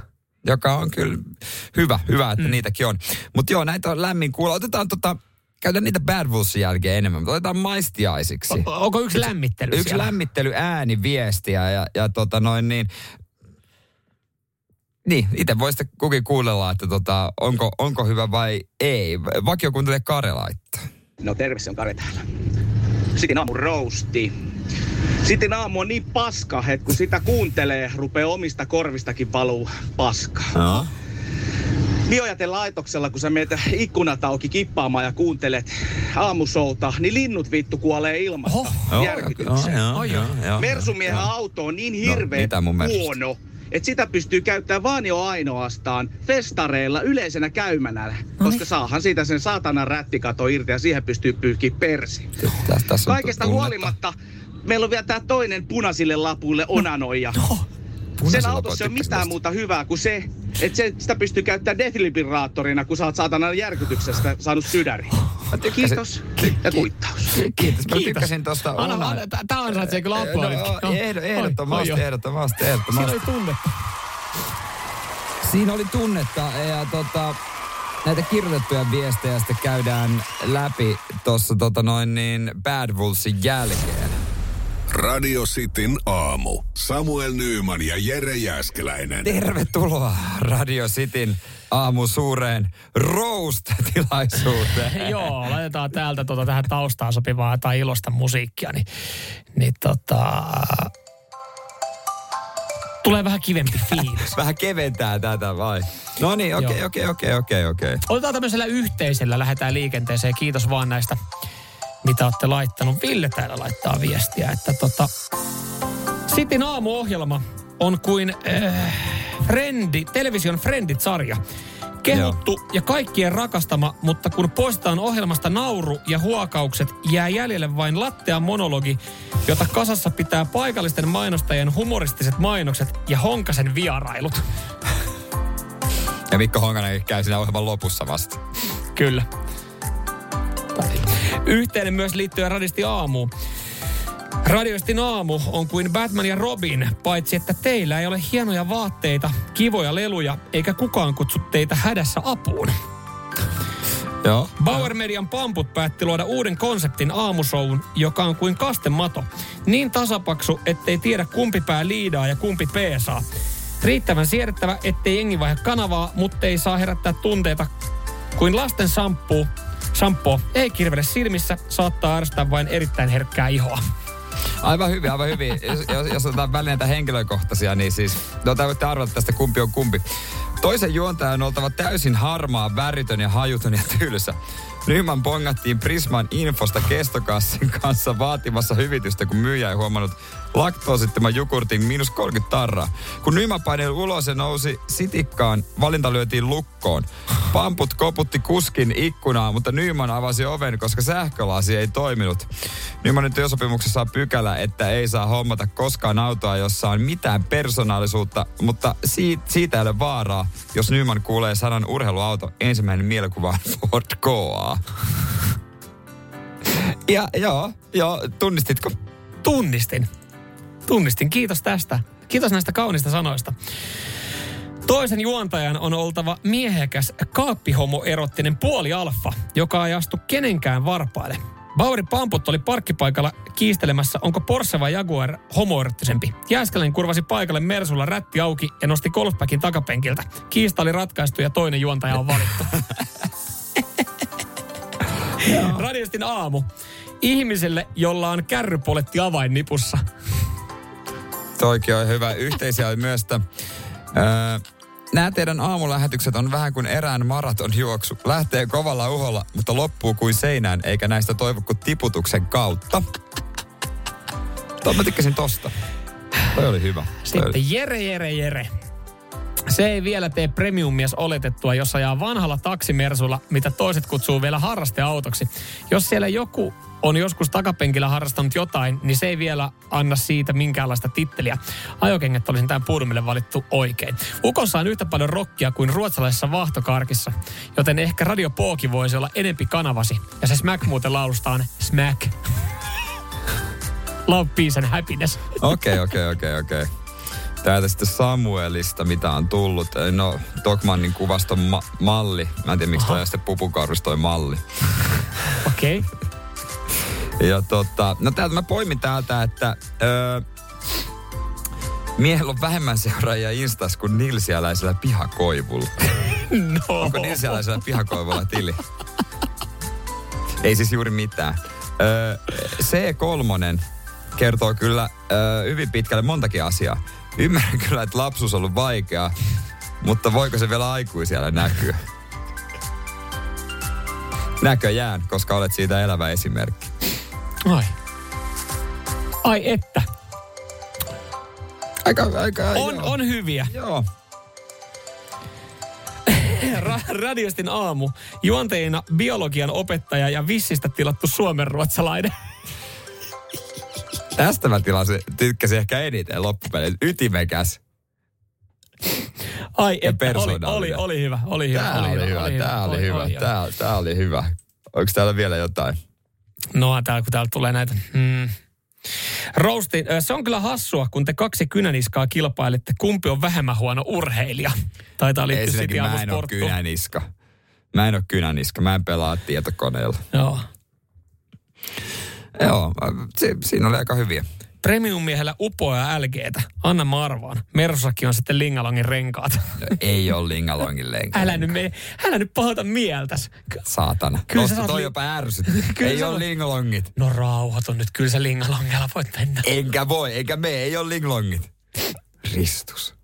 Joka on kyllä hyvä, hyvä että mm. niitäkin on. Mutta joo, näitä on lämmin kuulla. Otetaan tota, käytetään niitä Bad Wolvesin jälkeen enemmän, mutta otetaan maistiaisiksi. O- onko yksi lämmittely Yksi siellä? lämmittely ääni viestiä ja, ja tota noin niin, niin, itse voisitte kukin kuunnella, että tota, onko, onko hyvä vai ei. Vakiokuuntelija Kare laittaa. No terve, se on Kare täällä. Sitin aamun rousti. Sitin aamu on niin paska, että kun sitä kuuntelee, rupeaa omista korvistakin valuu paskaa. No. Biojätelaitoksella, kun sä meet ikkunat auki kippaamaan ja kuuntelet aamusouta, niin linnut vittu kuolee ilmasta Joo, järkytykseen. joo, joo, joo, Mersumiehen joo. auto on niin No, hirveä mielestä? huono, että sitä pystyy käyttämään vaan jo ainoastaan festareilla yleisenä käymänä, koska saahan siitä sen saatanan rättikato irti ja siihen pystyy pyyhkiä persi. Tässä, tässä on Kaikesta tunnetta. huolimatta meillä on vielä tämä toinen punaisille lapuille onanoija. Sen Punaisella autossa ei ole mitään tästä. muuta hyvää kuin se, että se, sitä pystyy käyttämään defibrillaattorina, kun sä oot saatana järkytyksestä saanut sydäri. Kiitos ja kuittaus. Kiitos. Mä tykkäsin tosta Anna, Onan- anna, tää ansaitsee kyllä aplodit. No, ehdo, ehdottomasti, Oi, oi. ehdottomasti, Siinä ehdottomasti. oli tunnetta. Siinä oli tunnetta ja tota, näitä kirjoitettuja viestejä sitten käydään läpi tuossa tota noin niin Bad Wolvesin jälkeen. Radio Cityn aamu. Samuel Nyyman ja Jere Jäskeläinen. Tervetuloa Radio Cityn aamu suureen roast-tilaisuuteen. [laughs] Joo, laitetaan täältä tota, tähän taustaan sopivaa tai ilosta musiikkia, niin, niin tota, tulee vähän kivempi fiilis. [laughs] Vähän keventää tätä vai? No niin, okei, Joo. okei, okei, okei, okei. Otetaan tämmöisellä yhteisellä, lähdetään liikenteeseen. Kiitos vaan näistä, mitä olette laittanut. Ville täällä laittaa viestiä, että tota, Sitin aamuohjelma on kuin äh, Frendi, television Friendit-sarja. Kehuttu Joo. ja kaikkien rakastama, mutta kun poistetaan ohjelmasta nauru ja huokaukset, jää jäljelle vain lattea monologi, jota kasassa pitää paikallisten mainostajien humoristiset mainokset ja Honkasen vierailut. Ja Mikko Honkanen käy siinä ohjelman lopussa vasta. Kyllä. Yhteinen myös liittyen Radisti aamuun. Radioistin aamu on kuin Batman ja Robin, paitsi että teillä ei ole hienoja vaatteita, kivoja leluja, eikä kukaan kutsu teitä hädässä apuun. Joo. Bauer Median pamput päätti luoda uuden konseptin aamusoun, joka on kuin kastemato. Niin tasapaksu, ettei tiedä kumpi pää liidaa ja kumpi peesaa. Riittävän siedettävä, ettei jengi vaihda kanavaa, mutta ei saa herättää tunteita kuin lasten shampoo. Shampoo ei kirvele silmissä, saattaa ärsyttää vain erittäin herkkää ihoa. Aivan hyvin, aivan hyvin. Jos, jos, jos otetaan välineitä henkilökohtaisia, niin siis, no voitte arvata tästä kumpi on kumpi. Toisen juontajan on oltava täysin harmaa, väritön ja hajuton ja tylsä. Nyman pongattiin Prisman infosta kestokassin kanssa vaatimassa hyvitystä, kun myyjä ei huomannut laktoosittoman jukurtin miinus 30 tarraa. Kun Nyman paineli ulos ja nousi sitikkaan, valinta lyötiin lukkoon. Pamput koputti kuskin ikkunaa, mutta Nyman avasi oven, koska sähkölasi ei toiminut. Nymanin työsopimuksessa on pykälä, että ei saa hommata koskaan autoa, jossa on mitään persoonallisuutta, mutta siitä, siitä ei ole vaaraa, jos Nyman kuulee sanan urheiluauto. Ensimmäinen mielikuva Ford Goa. Ja joo, joo, tunnistitko? Tunnistin. Tunnistin. Kiitos tästä. Kiitos näistä kaunista sanoista. Toisen juontajan on oltava miehekäs kaappihomo-erottinen puoli alfa, joka ei astu kenenkään varpaille. Bauri Pamput oli parkkipaikalla kiistelemässä, onko Porsche vai Jaguar homoerottisempi. Jääskeläinen kurvasi paikalle Mersulla rätti auki ja nosti golfbackin takapenkiltä. Kiista oli ratkaistu ja toinen juontaja on valittu. [laughs] Radiostin aamu. Ihmiselle, jolla on kärrypoletti avainnipussa. Toikin on hyvä. Yhteisiä oli myös, että öö, nämä teidän aamulähetykset on vähän kuin erään maratonjuoksu. Lähtee kovalla uholla, mutta loppuu kuin seinään, eikä näistä toivo kuin tiputuksen kautta. Tuo, mä tykkäsin tosta. Toi oli hyvä. Sitten. Jere, Jere, Jere. Se ei vielä tee premium-mies oletettua, jos ajaa vanhalla taksimersulla, mitä toiset kutsuu vielä harrasteautoksi. Jos siellä joku on joskus takapenkillä harrastanut jotain, niin se ei vielä anna siitä minkäänlaista titteliä. Ajokengät olisin tämän puudumille valittu oikein. Ukossa on yhtä paljon rockia kuin ruotsalaisessa vahtokarkissa, joten ehkä Radio Pooki voisi olla enempi kanavasi. Ja se Smack muuten laulustaan Smack. Love, peace and happiness. Okei, okei, okei, okei. Täältä sitten Samuelista, mitä on tullut. No, Dogmanin kuvaston ma- malli. Mä en tiedä, miksi toi on sitten pupukaurus toi malli. Okei. Okay. Ja tota, no täältä mä poimin täältä, että öö, miehellä on vähemmän seuraajia Instas kuin nilsiäläisellä pihakoivulla. [laughs] No. Onko nilsiäläisellä pihakoivulla tili? Ei siis juuri mitään. Öö, C3 kertoo kyllä öö, hyvin pitkälle montakin asiaa. Ymmärrän kyllä, että lapsuus on ollut vaikeaa, mutta voiko se vielä aikuisiellä näkyä? Näköjään, koska olet siitä elävä esimerkki. Ai. Ai että. Aika, aika, On, joo. on hyviä. Joo. Ra- Radiostin aamu. Juonteina biologian opettaja ja vissistä tilattu suomenruotsalainen. Tästä mä tilasin, tykkäsin ehkä eniten loppupeleissä. Ytimekäs. Ai Ja että, oli, oli, oli hyvä, oli hyvä. Tää oli hyvä, tää oli hyvä, oli, oli. tää, tää oli hyvä. Onko täällä vielä jotain? No täällä kun täältä tulee näitä. Mm. Roastin, ö, se on kyllä hassua, kun te kaksi kynäniskaa kilpailette, kumpi on vähemmän huono urheilija. Taitaa liittyä City mä en ole kynäniska. Mä en ole kynäniska, mä en pelaa tietokoneella. Joo. Joo, si- siinä oli aika hyviä. Premium-miehellä upoa LGtä. Anna mä arvaan. On sitten Lingalongin renkaat. Ei ole lingalongin [laughs] lenkä. älä nyt, me, älä nyt pahota mieltäs. Saatana. Kyllä saat toi li- jopa ärsyt. [laughs] Ei ole lingalongit. No rauhoiton nyt, kyllä sä Lingalongella voit mennä. Enkä voi, eikä me, ei ole lingalongit. [laughs] Ristus.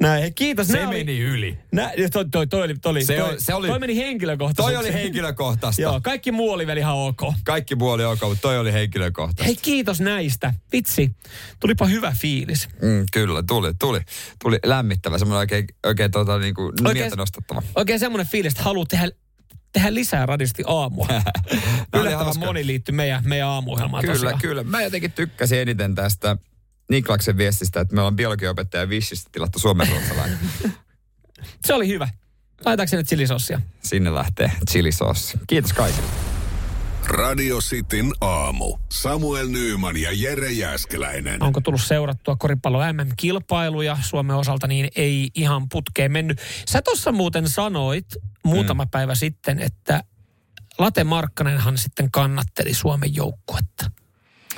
Näin, hei, kiitos. Se Nää oli- meni yli. Nä, toi, toi, toi, oli, toi, oli, Se toi, oli- se oli- toi meni henkilökohtaisesti. Toi oli henkilökohtaista. Joo, kaikki muu oli vielä ihan ok. Kaikki puoli ok, mutta toi oli henkilökohtaista. Hei, kiitos näistä. Vitsi, tulipa hyvä fiilis. Mm, kyllä, tuli, tuli. Tuli lämmittävä, semmoinen oikein, oikein tota, niinku, oikein, mieltä nostattava. Oikein semmoinen fiilis, että haluaa tehdä, tehdä lisää radisti aamua. [laughs] oli Yllättävän moni liittyy meidän, meidän aamuohjelmaan Kyllä, tosiaan. kyllä. Mä jotenkin tykkäsin eniten tästä Niklaksen viestistä, että me ollaan biologiopettaja Vishistä tilattu suomenruotsalainen. [laughs] Se oli hyvä. Laitaanko sinne chilisossia? Sinne lähtee chilisossi. Kiitos kaikille. Radio Cityn aamu. Samuel Nyyman ja Jere Jäskeläinen. Onko tullut seurattua koripallo MM-kilpailuja Suomen osalta, niin ei ihan putkeen mennyt. Sä tuossa muuten sanoit muutama mm. päivä sitten, että Late Markkanenhan sitten kannatteli Suomen joukkuetta.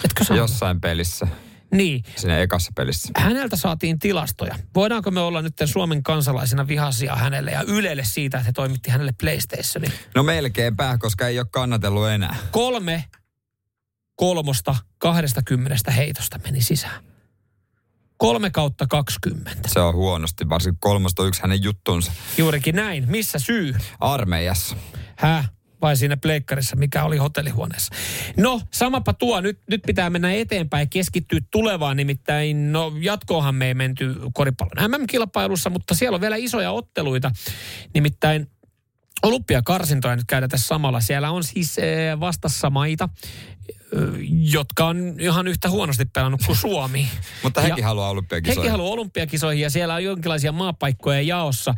Etkö sanonut? Jossain pelissä, Niin. siinä ekassa pelissä. Häneltä saatiin tilastoja. Voidaanko me olla nyt Suomen kansalaisina vihaisia hänelle ja Ylelle siitä, että he toimitti hänelle PlayStationin? No melkeinpä, koska ei ole kannatellut enää. Kolme kolmosta 20 heitosta meni sisään. Kolme kautta 20. Se on huonosti, varsinkin kolmosta yksi hänen juttunsa. Juurikin näin. Missä syy? Armeijassa. Häh? Vai siinä pleikkarissa, mikä oli hotellihuoneessa. No, samapa tuo. Nyt, nyt pitää mennä eteenpäin ja keskittyä tulevaan. Nimittäin, no jatkoahan me ei menty koripallon MM-kilpailussa, mutta siellä on vielä isoja otteluita. Nimittäin olympiakarsintoja nyt käydään tässä samalla. Siellä on siis eh, vastassa maita, eh, jotka on ihan yhtä huonosti pelannut kuin Suomi. [laughs] Mutta hekin Ja- haluaa olympiakisoihin. Hekin haluaa olympiakisoihin ja siellä on jonkinlaisia maapaikkoja jaossa.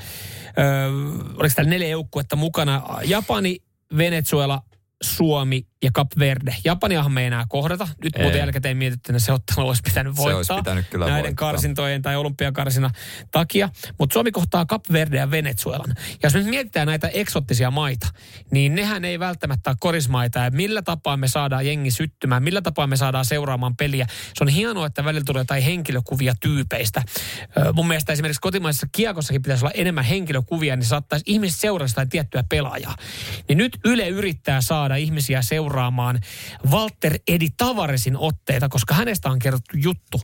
Öö, oliko täällä neljä joukkuetta mukana? Japani, Venezuela, Suomi ja Cap Verde. Japaniahan me ei enää kohdata. Nyt Ei. muuten jälkikäteen mietittynä se ottelu olisi pitänyt Se voittaa. olisi pitänyt kyllä näiden voittaa. karsintojen tai olympiakarsina takia. Mutta Suomi kohtaa Cap Verde ja Venezuelan. Ja jos nyt mietitään näitä eksottisia maita, niin nehän ei välttämättä ole korismaita. Ja millä tapaa me saadaan jengi syttymään, millä tapaa me saadaan seuraamaan peliä. Se on hienoa, että välillä tulee jotain henkilökuvia tyypeistä. Mun mielestä esimerkiksi kotimaisessa kiekossakin pitäisi olla enemmän henkilökuvia, niin saattaisi ihmiset seurata sitä tiettyä pelaajaa. Niin nyt Yle yrittää saada ihmisiä seuraamaan Walter Edi Tavaresin otteita, koska hänestä on kerrottu juttu.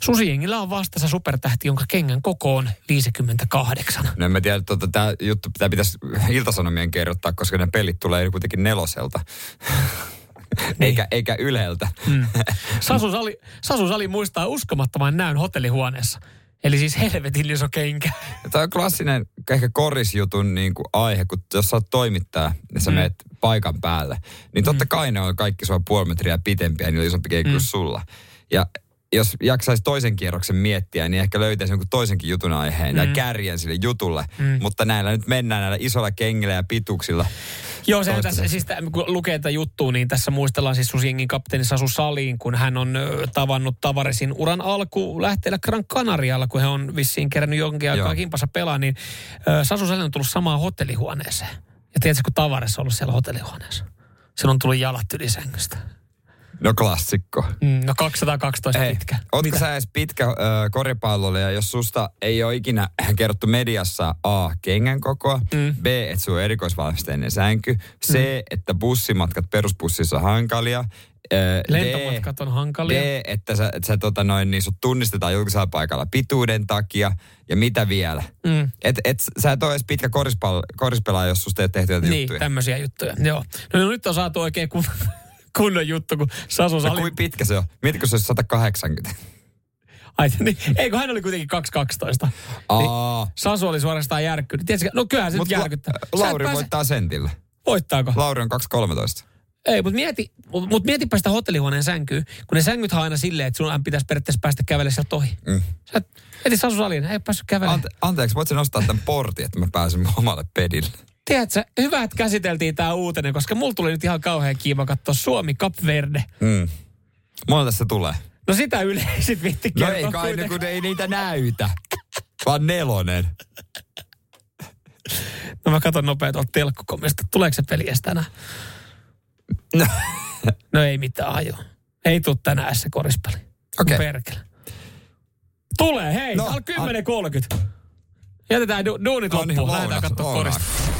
Susijengillä on vastassa supertähti, jonka kengän koko on 58. No en mä tiedä, että tämä juttu pitää pitäisi iltasanomien kerrottaa, koska ne pelit tulee kuitenkin neloselta. eikä, eikä Yleltä. Mm. Sasu Sali, Sasu Sali muistaa uskomattoman näyn hotellihuoneessa. Eli siis helvetin iso kenkä. Tämä on klassinen ehkä korisjutun niin kuin aihe, kun jos sä oot toimittaja ja sä Mm. mm. meet paikan päälle, niin totta kai ne on kaikki sua puoli metriä pitempiä niillä on isompi kenkä Mm. kuin sulla. Ja jos jaksaisi toisen kierroksen miettiä, niin ehkä löytäisi jonkun toisenkin jutun aiheen mm. Mm. ja kärjen sille jutulle. Mm. Mm. Mutta näillä nyt mennään näillä isoilla kengillä ja pituuksilla. Joo, se tässä, siis kun lukee tätä juttua, niin tässä muistellaan siis Susjengin kapteeni Sasu Saliin, kun hän on tavannut Tavaresin uran alku lähteellä Gran Canarialla, kun he on vissiin kerännyt jonkin aikaa kimpassa pelaa, niin Sasu Sali on tullut samaan hotellihuoneeseen. Ja tiedätkö, kun Tavares on ollut siellä hotellihuoneessa? Sen on tullut jalat yli sängystä. No klassikko. Mm, no 212 Hei, pitkä. ootko Mitä? sä edes pitkä äh, koripalloilija, jos susta ei ole ikinä kerrottu mediassa A, kengän kokoa, Mm. B, että sun erikoisvalmisteinen sänky, C, että bussimatkat perusbussissa on hankalia, Lentomatkat on hankalia. D, että sä, että sä tota noin, niin sut tunnistetaan julkisella paikalla pituuden takia, ja mitä vielä. Mm. Et, et, sä et ole edes pitkä korispel, korispelaaja, jos susta ei ole tehty Niin, juttuja. tämmöisiä juttuja. Joo. No, no nyt on saatu oikein kun, [laughs] kunnon juttu, kun Sasu No, Sali... kuin pitkä se on? Mietitkö se olisi 180? Ai, [laughs] niin, eikö hän oli kuitenkin 212? Aa, Sasu oli suorastaan järkkynyt. Tiedätkö, no kyllähän se nyt mutta järkyttää. Et Lauri pääse- voittaa sentillä. Voittaako? Lauri on 2.13. Ei, mutta mieti, mut mietipä sitä hotellihuoneen sänkyä, kun ne sängyt on aina silleen, että sun pitäisi periaatteessa päästä kävelemään sieltä ohi. Mm. Sä et, Sasu Salin, ei päässyt kävelemään. Ante, anteeksi, voitko nostaa tämän portin, että mä pääsen omalle pedille? Tiedätkö, hyvä, että käsiteltiin tämä uutinen, koska mulla tuli nyt ihan kauhean kiima katsoa Suomi Cap Verde. Mm. Monta tässä tulee? No sitä yleisit vitti No ei kai, ne, kuitenkaan. kun ei niitä näytä. Vaan nelonen. No mä katson nopeasti tuolta telkkukomista. Tuleeko se peli tänään? No. No ei mitään ajo. Ei tuu tänään se korispeli. Okei. Perkele. Tulee, hei, No, no, al 10.30. Jätetään du- duunit On ihan loppuun, lähdetään lounas, katsoa lounas. korista.